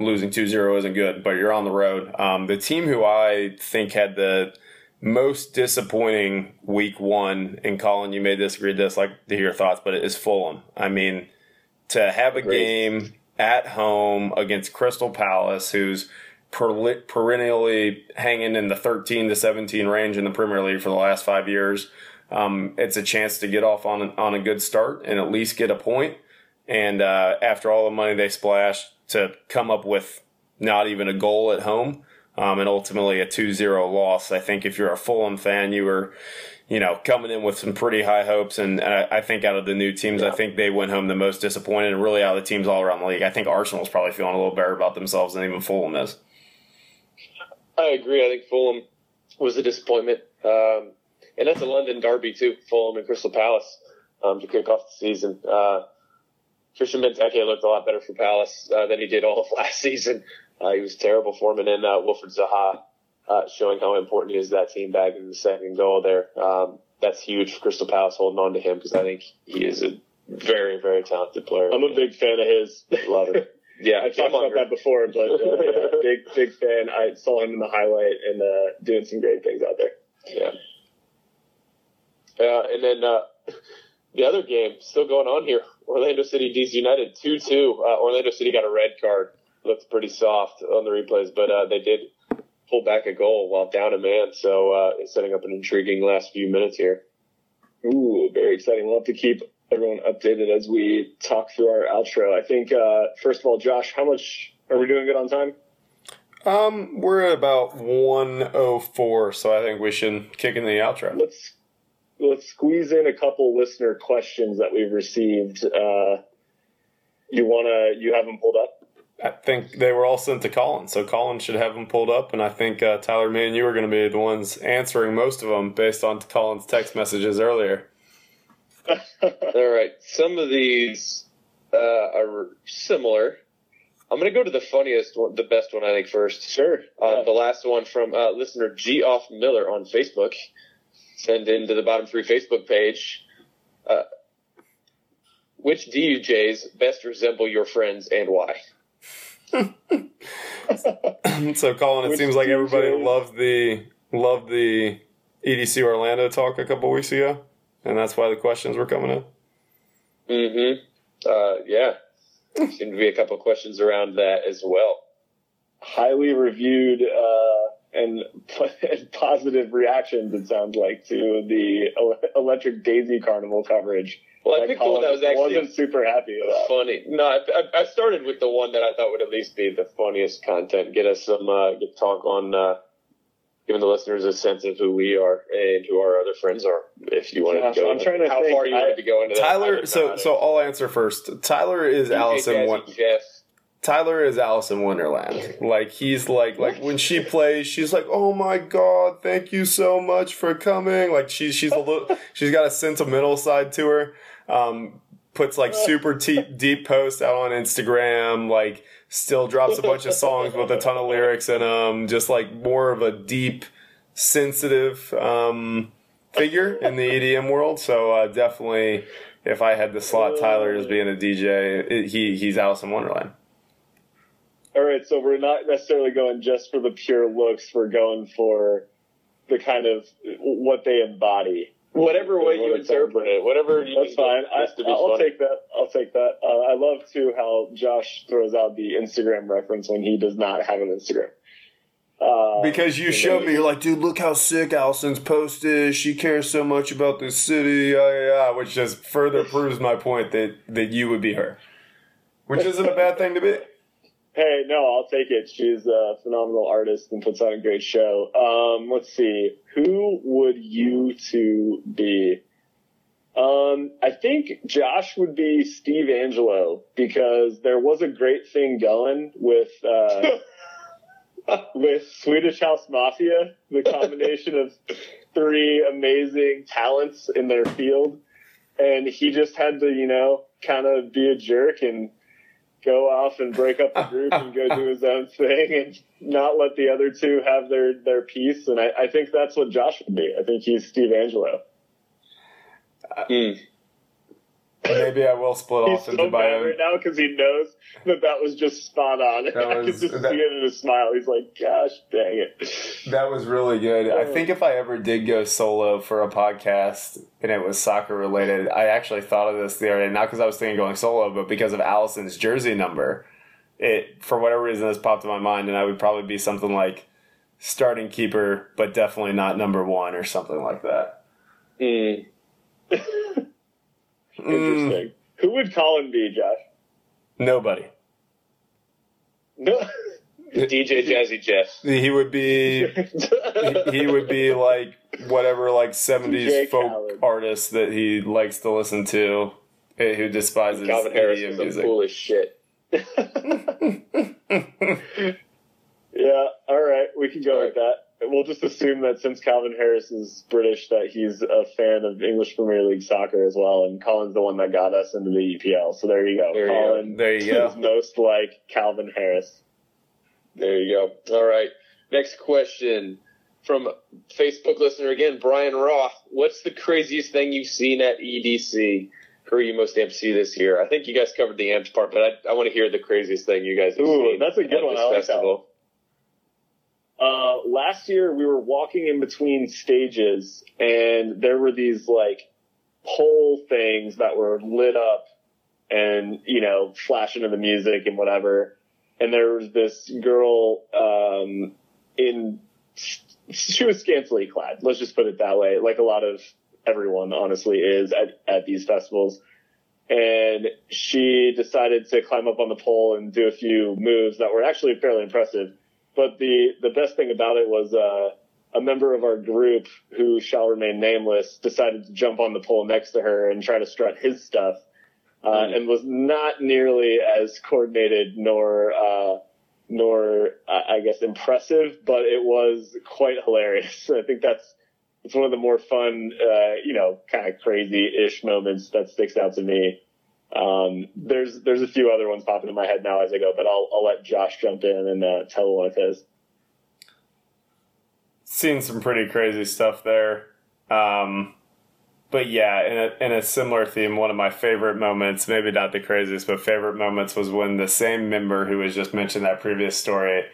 losing 2-0 isn't good, but you're on the road. Um, the team who I think had the most disappointing week one, and Colin, you may disagree with this, like to hear your thoughts, but it is Fulham. I mean, to have a Agreed. game at home against Crystal Palace, who's per- perennially hanging in the 13 to 17 range in the Premier League for the last five years, um, it's a chance to get off on on a good start and at least get a point. And uh, after all the money they splashed, to come up with not even a goal at home um, and ultimately a 2-0 loss. I think if you're a Fulham fan, you were, you know, coming in with some pretty high hopes. And uh, I think out of the new teams, I think they went home the most disappointed. And really out of the teams all around the league, I think Arsenal's probably feeling a little better about themselves than even Fulham is. I agree. I think Fulham was a disappointment, um, and that's a London derby too. Fulham and Crystal Palace um, to kick off the season. Uh, Christian Benteke looked a lot better for Palace uh, than he did all of <laughs> last season. Uh, he was terrible for him, and then uh, Wilfried Zaha uh, showing how important he is to that team back in the second goal there. Um, that's huge for Crystal Palace holding on to him because I think he is a very, very talented player. I'm a big fan of his. love it. <laughs> Yeah, I talked about that before, but uh, yeah, <laughs> big big fan. I saw him in the highlight and uh, doing some great things out there. Yeah. Uh, and then uh, the other game still going on here. Orlando City DC United 2-2. Uh, Orlando City got a red card. Looked pretty soft on the replays, but uh, they did pull back a goal while down a man. So uh, it's setting up an intriguing last few minutes here. Ooh, very exciting. We'll have to keep everyone updated as we talk through our outro. I think uh, first of all, Josh, how much are we doing good on time? Um, we're at about 104, so I think we should kick in the outro. Let's let's squeeze in a couple listener questions that we've received. Uh, you wanna you have them pulled up? I think they were all sent to Colin, so Colin should have them pulled up, and I think uh, Tyler, me, and you are going to be the ones answering most of them based on Colin's text messages earlier. <laughs> All right, some of these uh, are similar. I'm going to go to the funniest one, the best one, I think, first. Sure. Uh, Yeah. The last one from uh, listener G. Off Miller on Facebook. Send into the bottom three Facebook page. Uh, which DJs best resemble your friends and why? <laughs> so, Colin, it Which seems like everybody loved the loved the EDC Orlando talk a couple weeks ago, and that's why the questions were coming in. Mm-hmm. Uh, yeah. <laughs> Seem to be a couple questions around that as well. Highly reviewed uh, and, <laughs> and positive reactions. It sounds like to the Electric Daisy Carnival coverage. Well, I That picked the one that was Colin actually wasn't super happy about. funny. No, I, I, I started with the one that I thought would at least be the funniest content. Get us some uh, get talk on uh, giving the listeners a sense of who we are and who our other friends are. If you wanted Gosh, to go, I'm trying to how think. far you I- wanted to go into Tyler, wouldn't so so I'll answer first. Tyler is DJ Alison. Jazzy Won- Jeff. Tyler is Alison Wonderland. Like he's like like when she plays, she's like, "Oh my god, thank you so much for coming." Like she's she's a little <laughs> she's got a sentimental side to her. Um, puts like super deep deep posts out on Instagram. Like still drops a bunch of songs with a ton of lyrics in them. Just like more of a deep, sensitive um, figure in the <laughs> EDM world. So uh, definitely, if I had to slot Tyler as being a DJ, it, he he's Alison Wonderland. All right, so we're not necessarily going just for the pure looks. We're going for the kind of what they embody. Whatever way What you interpret it, whatever you That's fine. I, to be I'll funny. take that. I'll take that. Uh, I love too how Josh throws out the Instagram reference when he does not have an Instagram. Uh, Because you showed me, you're like, dude, look how sick Alison's post is. She cares so much about this city, yeah, yeah, yeah," which just further <laughs> proves my point that that you would be her, which isn't a bad thing to be. Hey, no, I'll take it. She's a phenomenal artist and puts on a great show. Um, let's see. Who would you two be? Um, I think Josh would be Steve Angello because there was a great thing going with, uh, <laughs> with Swedish House Mafia, the combination of three amazing talents in their field. And he just had to, you know, kind of be a jerk and go off and break up the group and go do his own thing and not let the other two have their, their piece. And I, I think that's what Josh would be. I think he's Steve Angello. Mm. Maybe I will split He's off so into mad my right now because he knows that that was just spot on. That <laughs> I was- can just that- see it in his smile. He's like, gosh, dang it. That was really good. I think if I ever did go solo for a podcast and it was soccer related, I actually thought of this the other day, not because I was thinking going solo, but because of Alisson's jersey number. It for whatever reason this popped in my mind, and I would probably be something like starting keeper, but definitely not number one or something like that. Mm. <laughs> Interesting. Who would Colin be, Josh? Nobody. No. <laughs> DJ Jazzy Jeff. He would be <laughs> he- he would be like whatever like 70s folk Khaled. artist that he likes to listen to eh, who despises Calvin Harris is the music. coolest shit. <laughs> Yeah, all right, we can go with that. We'll just assume that since Calvin Harris is British, that he's a fan of English Premier League soccer as well, and Colin's the one that got us into the EPL. So there you go. There you Colin There you go. is most like Calvin Harris. There you go. All right. Next question from Facebook listener again, Brian Roth. What's the craziest thing you've seen at EDC? Who are you most amped to see this year? I think you guys covered the amped part, but I, I want to hear the craziest thing you guys have Ooh, seen. that's a good one. I like that festival. Uh, last year we were walking in between stages and there were these like pole things that were lit up and, you know, flashing to the music and whatever. And there was this girl, um, in, she was scantily clad. Let's just put it that way. Like a lot of everyone honestly is at, at these festivals. And she decided to climb up on the pole and do a few moves that were actually fairly impressive. But the, the best thing about it was, uh, a member of our group who shall remain nameless decided to jump on the pole next to her and try to strut his stuff. uh, Mm. and was not nearly as coordinated nor uh, nor uh, I guess impressive, but it was quite hilarious. <laughs> I think that's it's one of the more fun, uh, you know, kind of crazy-ish moments that sticks out to me. Um, there's there's a few other ones popping in my head now as I go, but I'll I'll let Josh jump in and uh, tell one of his. Seen some pretty crazy stuff there. Um, but yeah, in a, in a similar theme, one of my favorite moments, maybe not the craziest, but favorite moments was when the same member who was just mentioned that previous story,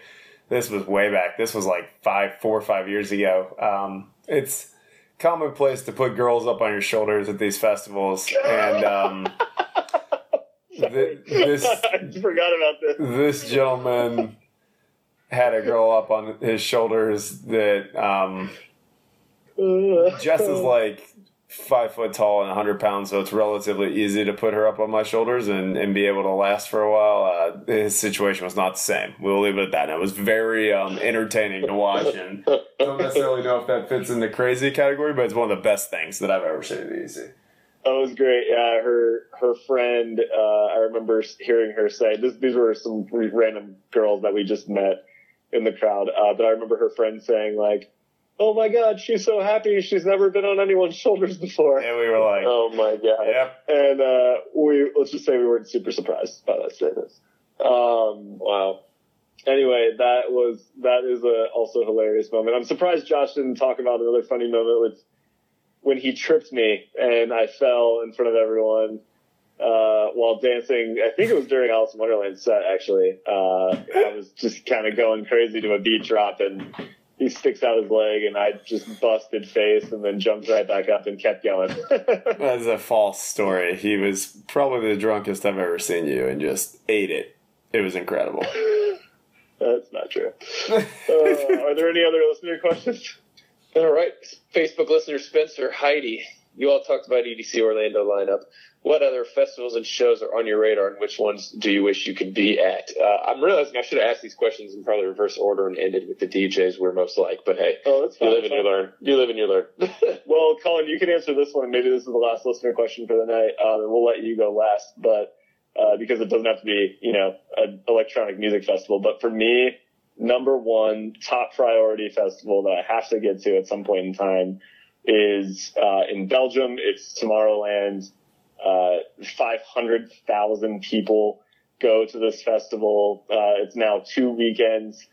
this was way back. This was like five, four or five years ago. Um, it's commonplace to put girls up on your shoulders at these festivals. And um, <laughs> th- <laughs> this, I forgot about this. this gentleman had a girl up on his shoulders that um, <laughs> Jess is like five foot tall and 100 pounds, so it's relatively easy to put her up on my shoulders and, and be able to last for a while. Uh, his situation was not the same. We'll leave it at that. And it was very um, entertaining to watch, and <laughs> don't necessarily know if that fits in the crazy category, but it's one of the best things that I've ever seen at the That was great. Yeah, her her friend. Uh, I remember hearing her say this, these were some random girls that we just met in the crowd. Uh, but I remember her friend saying like, "Oh my God, she's so happy. She's never been on anyone's <laughs> shoulders before." And we were like, Oh my God. yep. And uh, we let's just say we weren't super surprised by that statement. Um, wow. Anyway, that was that is a also hilarious moment. I'm surprised Josh didn't talk about another funny moment with when he tripped me and I fell in front of everyone uh, while dancing. I think it was during Alison Wonderland set actually. Uh, I was just kind of going crazy to a beat drop and he sticks out his leg and I just busted face and then jumped right back up and kept going. <laughs> That's a false story. He was probably the drunkest I've ever seen you and just ate it. It was incredible. <laughs> That's not true. <laughs> Uh, are there any other listener questions? All right. Facebook listener Spencer Heidi, you all talked about EDC Orlando lineup. What other festivals and shows are on your radar, and which ones do you wish you could be at? Uh, I'm realizing I should have asked these questions in probably reverse order and ended with the DJs we're most like. But hey, Oh, that's you fine. live and you learn. You live and you learn. <laughs> Well, Colin, you can answer this one. Maybe this is the last listener question for the night, um, and we'll let you go last. But uh, because it doesn't have to be, you know, an electronic music festival. But for me, number one top priority festival that I have to get to at some point in time is uh, in Belgium. It's Tomorrowland. Uh, 500,000 people go to this festival. Uh, it's now two weekends,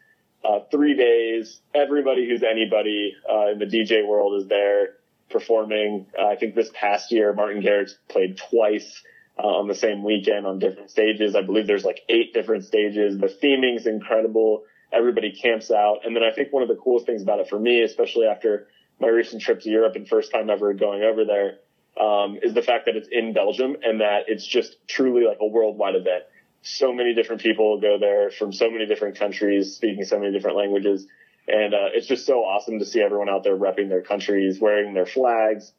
uh, three days. Everybody who's anybody uh, in the DJ world is there performing. Uh, I think this past year, Martin Garrix played twice on the same weekend on different stages. I believe there's like eight different stages. The theming's incredible. Everybody camps out. And then I think one of the coolest things about it for me, especially after my recent trip to Europe and first time ever going over there, um, is the fact that it's in Belgium and that it's just truly like a worldwide event. So many different people go there from so many different countries, speaking so many different languages. And, uh, it's just so awesome to see everyone out there repping their countries, wearing their flags,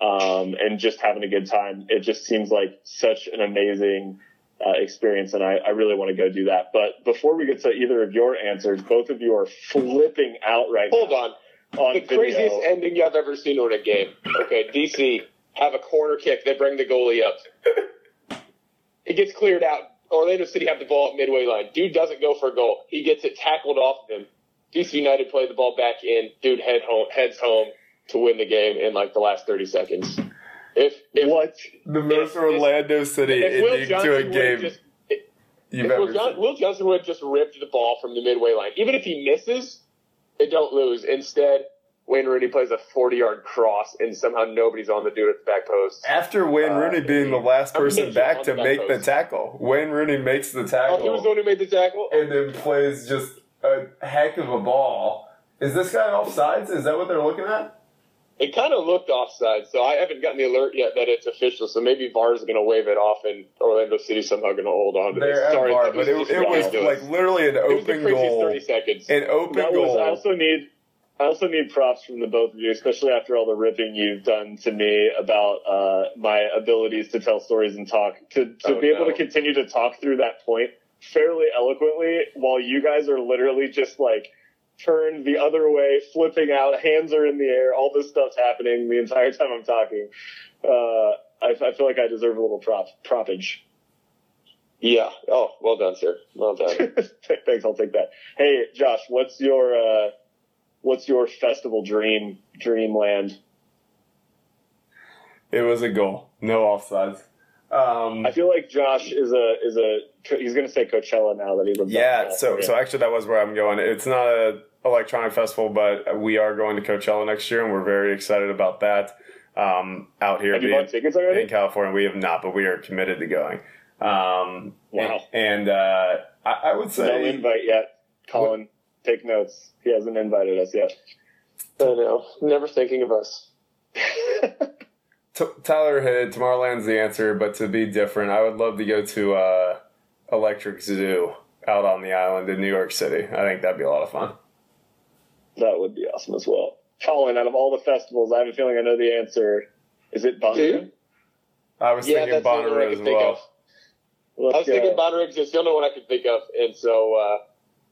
um, and just having a good time. It just seems like such an amazing, uh, experience. And I, I really want to go do that. But before we get to either of your answers, both of you are flipping out right Hold now. on. on the video. craziest ending I've ever seen on a game. Okay, DC have a corner kick. They bring the goalie up. It gets cleared out. Orlando City have the ball at midway line. Dude doesn't go for a goal. He gets it tackled off of him. DC United play the ball back in. Dude head home, heads home to win the game in like the last 30 seconds. If, if what? The most If- Orlando City if Will ending to a game just if Will, John. Will Johnson would have just ripped the ball from the midway line. Even if he misses, they don't lose. Instead, Wayne Rooney plays a 40 yard cross, and somehow nobody's on the dude at the back post. After Wayne Uh, Rooney being the last person back to on that make the tackle, Wayne Rooney makes the Oh, tackle he was the one who made the tackle? and then plays just a heck of a ball. Is this guy offsides? Is that what they're looking at? It kind of looked offside, so I haven't gotten the alert yet that it's official. So maybe VAR is going to wave it off, and Orlando City's somehow going to hold on to this. at Sorry, VAR, but it, it was like literally an was open goal. 30 seconds. An open That was, goal. I also need, I also need props from the both of you, especially after all the ripping you've done to me about uh, my abilities to tell stories and talk. To to Oh, be able no. to continue to talk through that point fairly eloquently, while you guys are literally just like turned the other way, flipping out, hands are in the air, all this stuff's happening the entire time I'm talking. Uh, I, I feel like I deserve a little prop propage. Yeah. Oh, well done, sir. Well done. <laughs> Thanks, I'll take that. Hey, Josh, what's your uh, what's your festival dream dreamland? It was a goal. No offsides. Um, I feel like Josh is a is a he's going to say Coachella now that he lives. yeah. So so actually, that was where I'm going. It's not a electronic festival, but we are going to Coachella next year, and we're very excited about that. Um, out here have you being- bought tickets already? in California, we have not, but we are committed to going. Um, Wow. And uh, I, I would No say invite yet, Colin. Take notes. He hasn't invited us yet. I know. Never thinking of us. <laughs> T- Tyler hit Tomorrowland's the answer, but to be different, I would love to go to uh, Electric Zoo out on the island in New York City. I think that'd be a lot of fun. that would be awesome as well. Colin, out of all the festivals, I have a feeling I know the answer. Is it Do? Bonnaroo? I was Yeah, thinking that's the only one I Bonnaroo could as think well. of. Let's I was go. thinking Bonnaroo it's the only one I could think of, and so uh,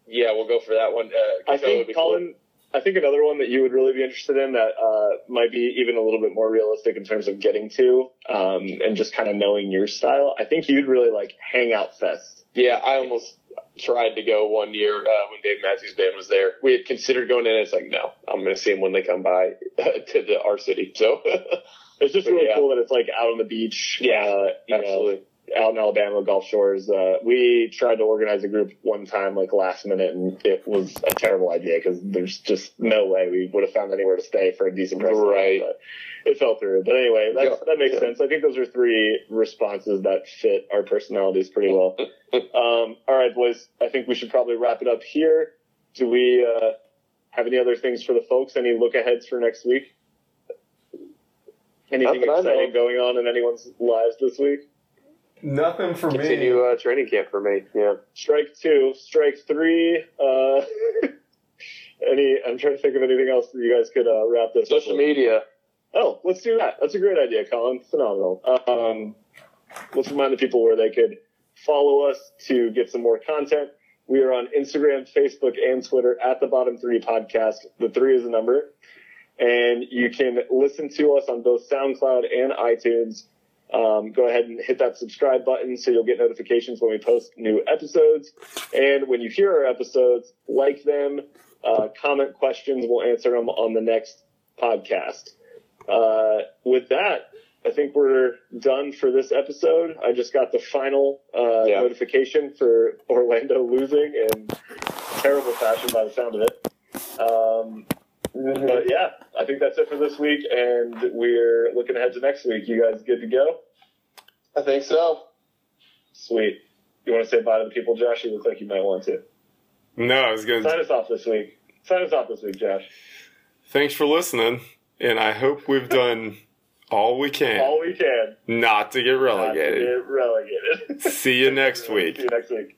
yeah, we'll go for that one. Uh, I Coachella think be cool. I think another one that you would really be interested in that uh, might be even a little bit more realistic in terms of getting to um, and just kind of knowing your style. I think you'd really like Hangout Fest. Yeah, I almost tried to go one year uh, when Dave Matthews Band was there. We had considered going in. and It's like, no, I'm going to see them when they come by <laughs> to the our city. So <laughs> It's just really Yeah. cool that it's like out on the beach. Yeah, uh, you know, absolutely. Out in Alabama, Gulf Shores. Uh, we tried to organize a group one time, like last minute, and it was a terrible idea because there's just no way we would have found anywhere to stay for a decent price. Right. But it fell through. But anyway, that's, Yeah. that makes Yeah. sense. I think those are three responses that fit our personalities pretty well. <laughs> um, all right, boys. I think we should probably wrap it up here. Do we uh, have any other things for the folks? Any look aheads for next week? Anything Not that I know exciting going on in anyone's lives this week? Nothing for continue uh, training camp for me. Yeah. Strike two, strike three. Uh, <laughs> any? I'm trying to think of anything else that you guys could uh, wrap this. up Social with. media. Oh, let's do that. That's a great idea, Colin. Phenomenal. Um, let's remind the people where they could follow us to get some more content. We are on Instagram, Facebook, and Twitter at the Bottom Three Podcast. The three is a number. And you can listen to us on both SoundCloud and iTunes. Um, go ahead and hit that subscribe button so you'll get notifications when we post new episodes. And when you hear our episodes, like them, uh, comment questions. We'll answer them on the next podcast. Uh, with that, I think we're done for this episode. I just got the final uh, Yeah. notification for Orlando losing in terrible fashion by the sound of it. Um, but yeah, I think that's it for this week, and we're looking ahead to next week. You guys good to go? I think so. Sweet. You want to say bye to the people, Josh? You look like you might want to. No, I was going to. Sign us off this week. Sign us off this week, Josh. Thanks for listening, and I hope we've done <laughs> all we can All we can. not to get not to relegated. get relegated. See you next week. <laughs> See you next week.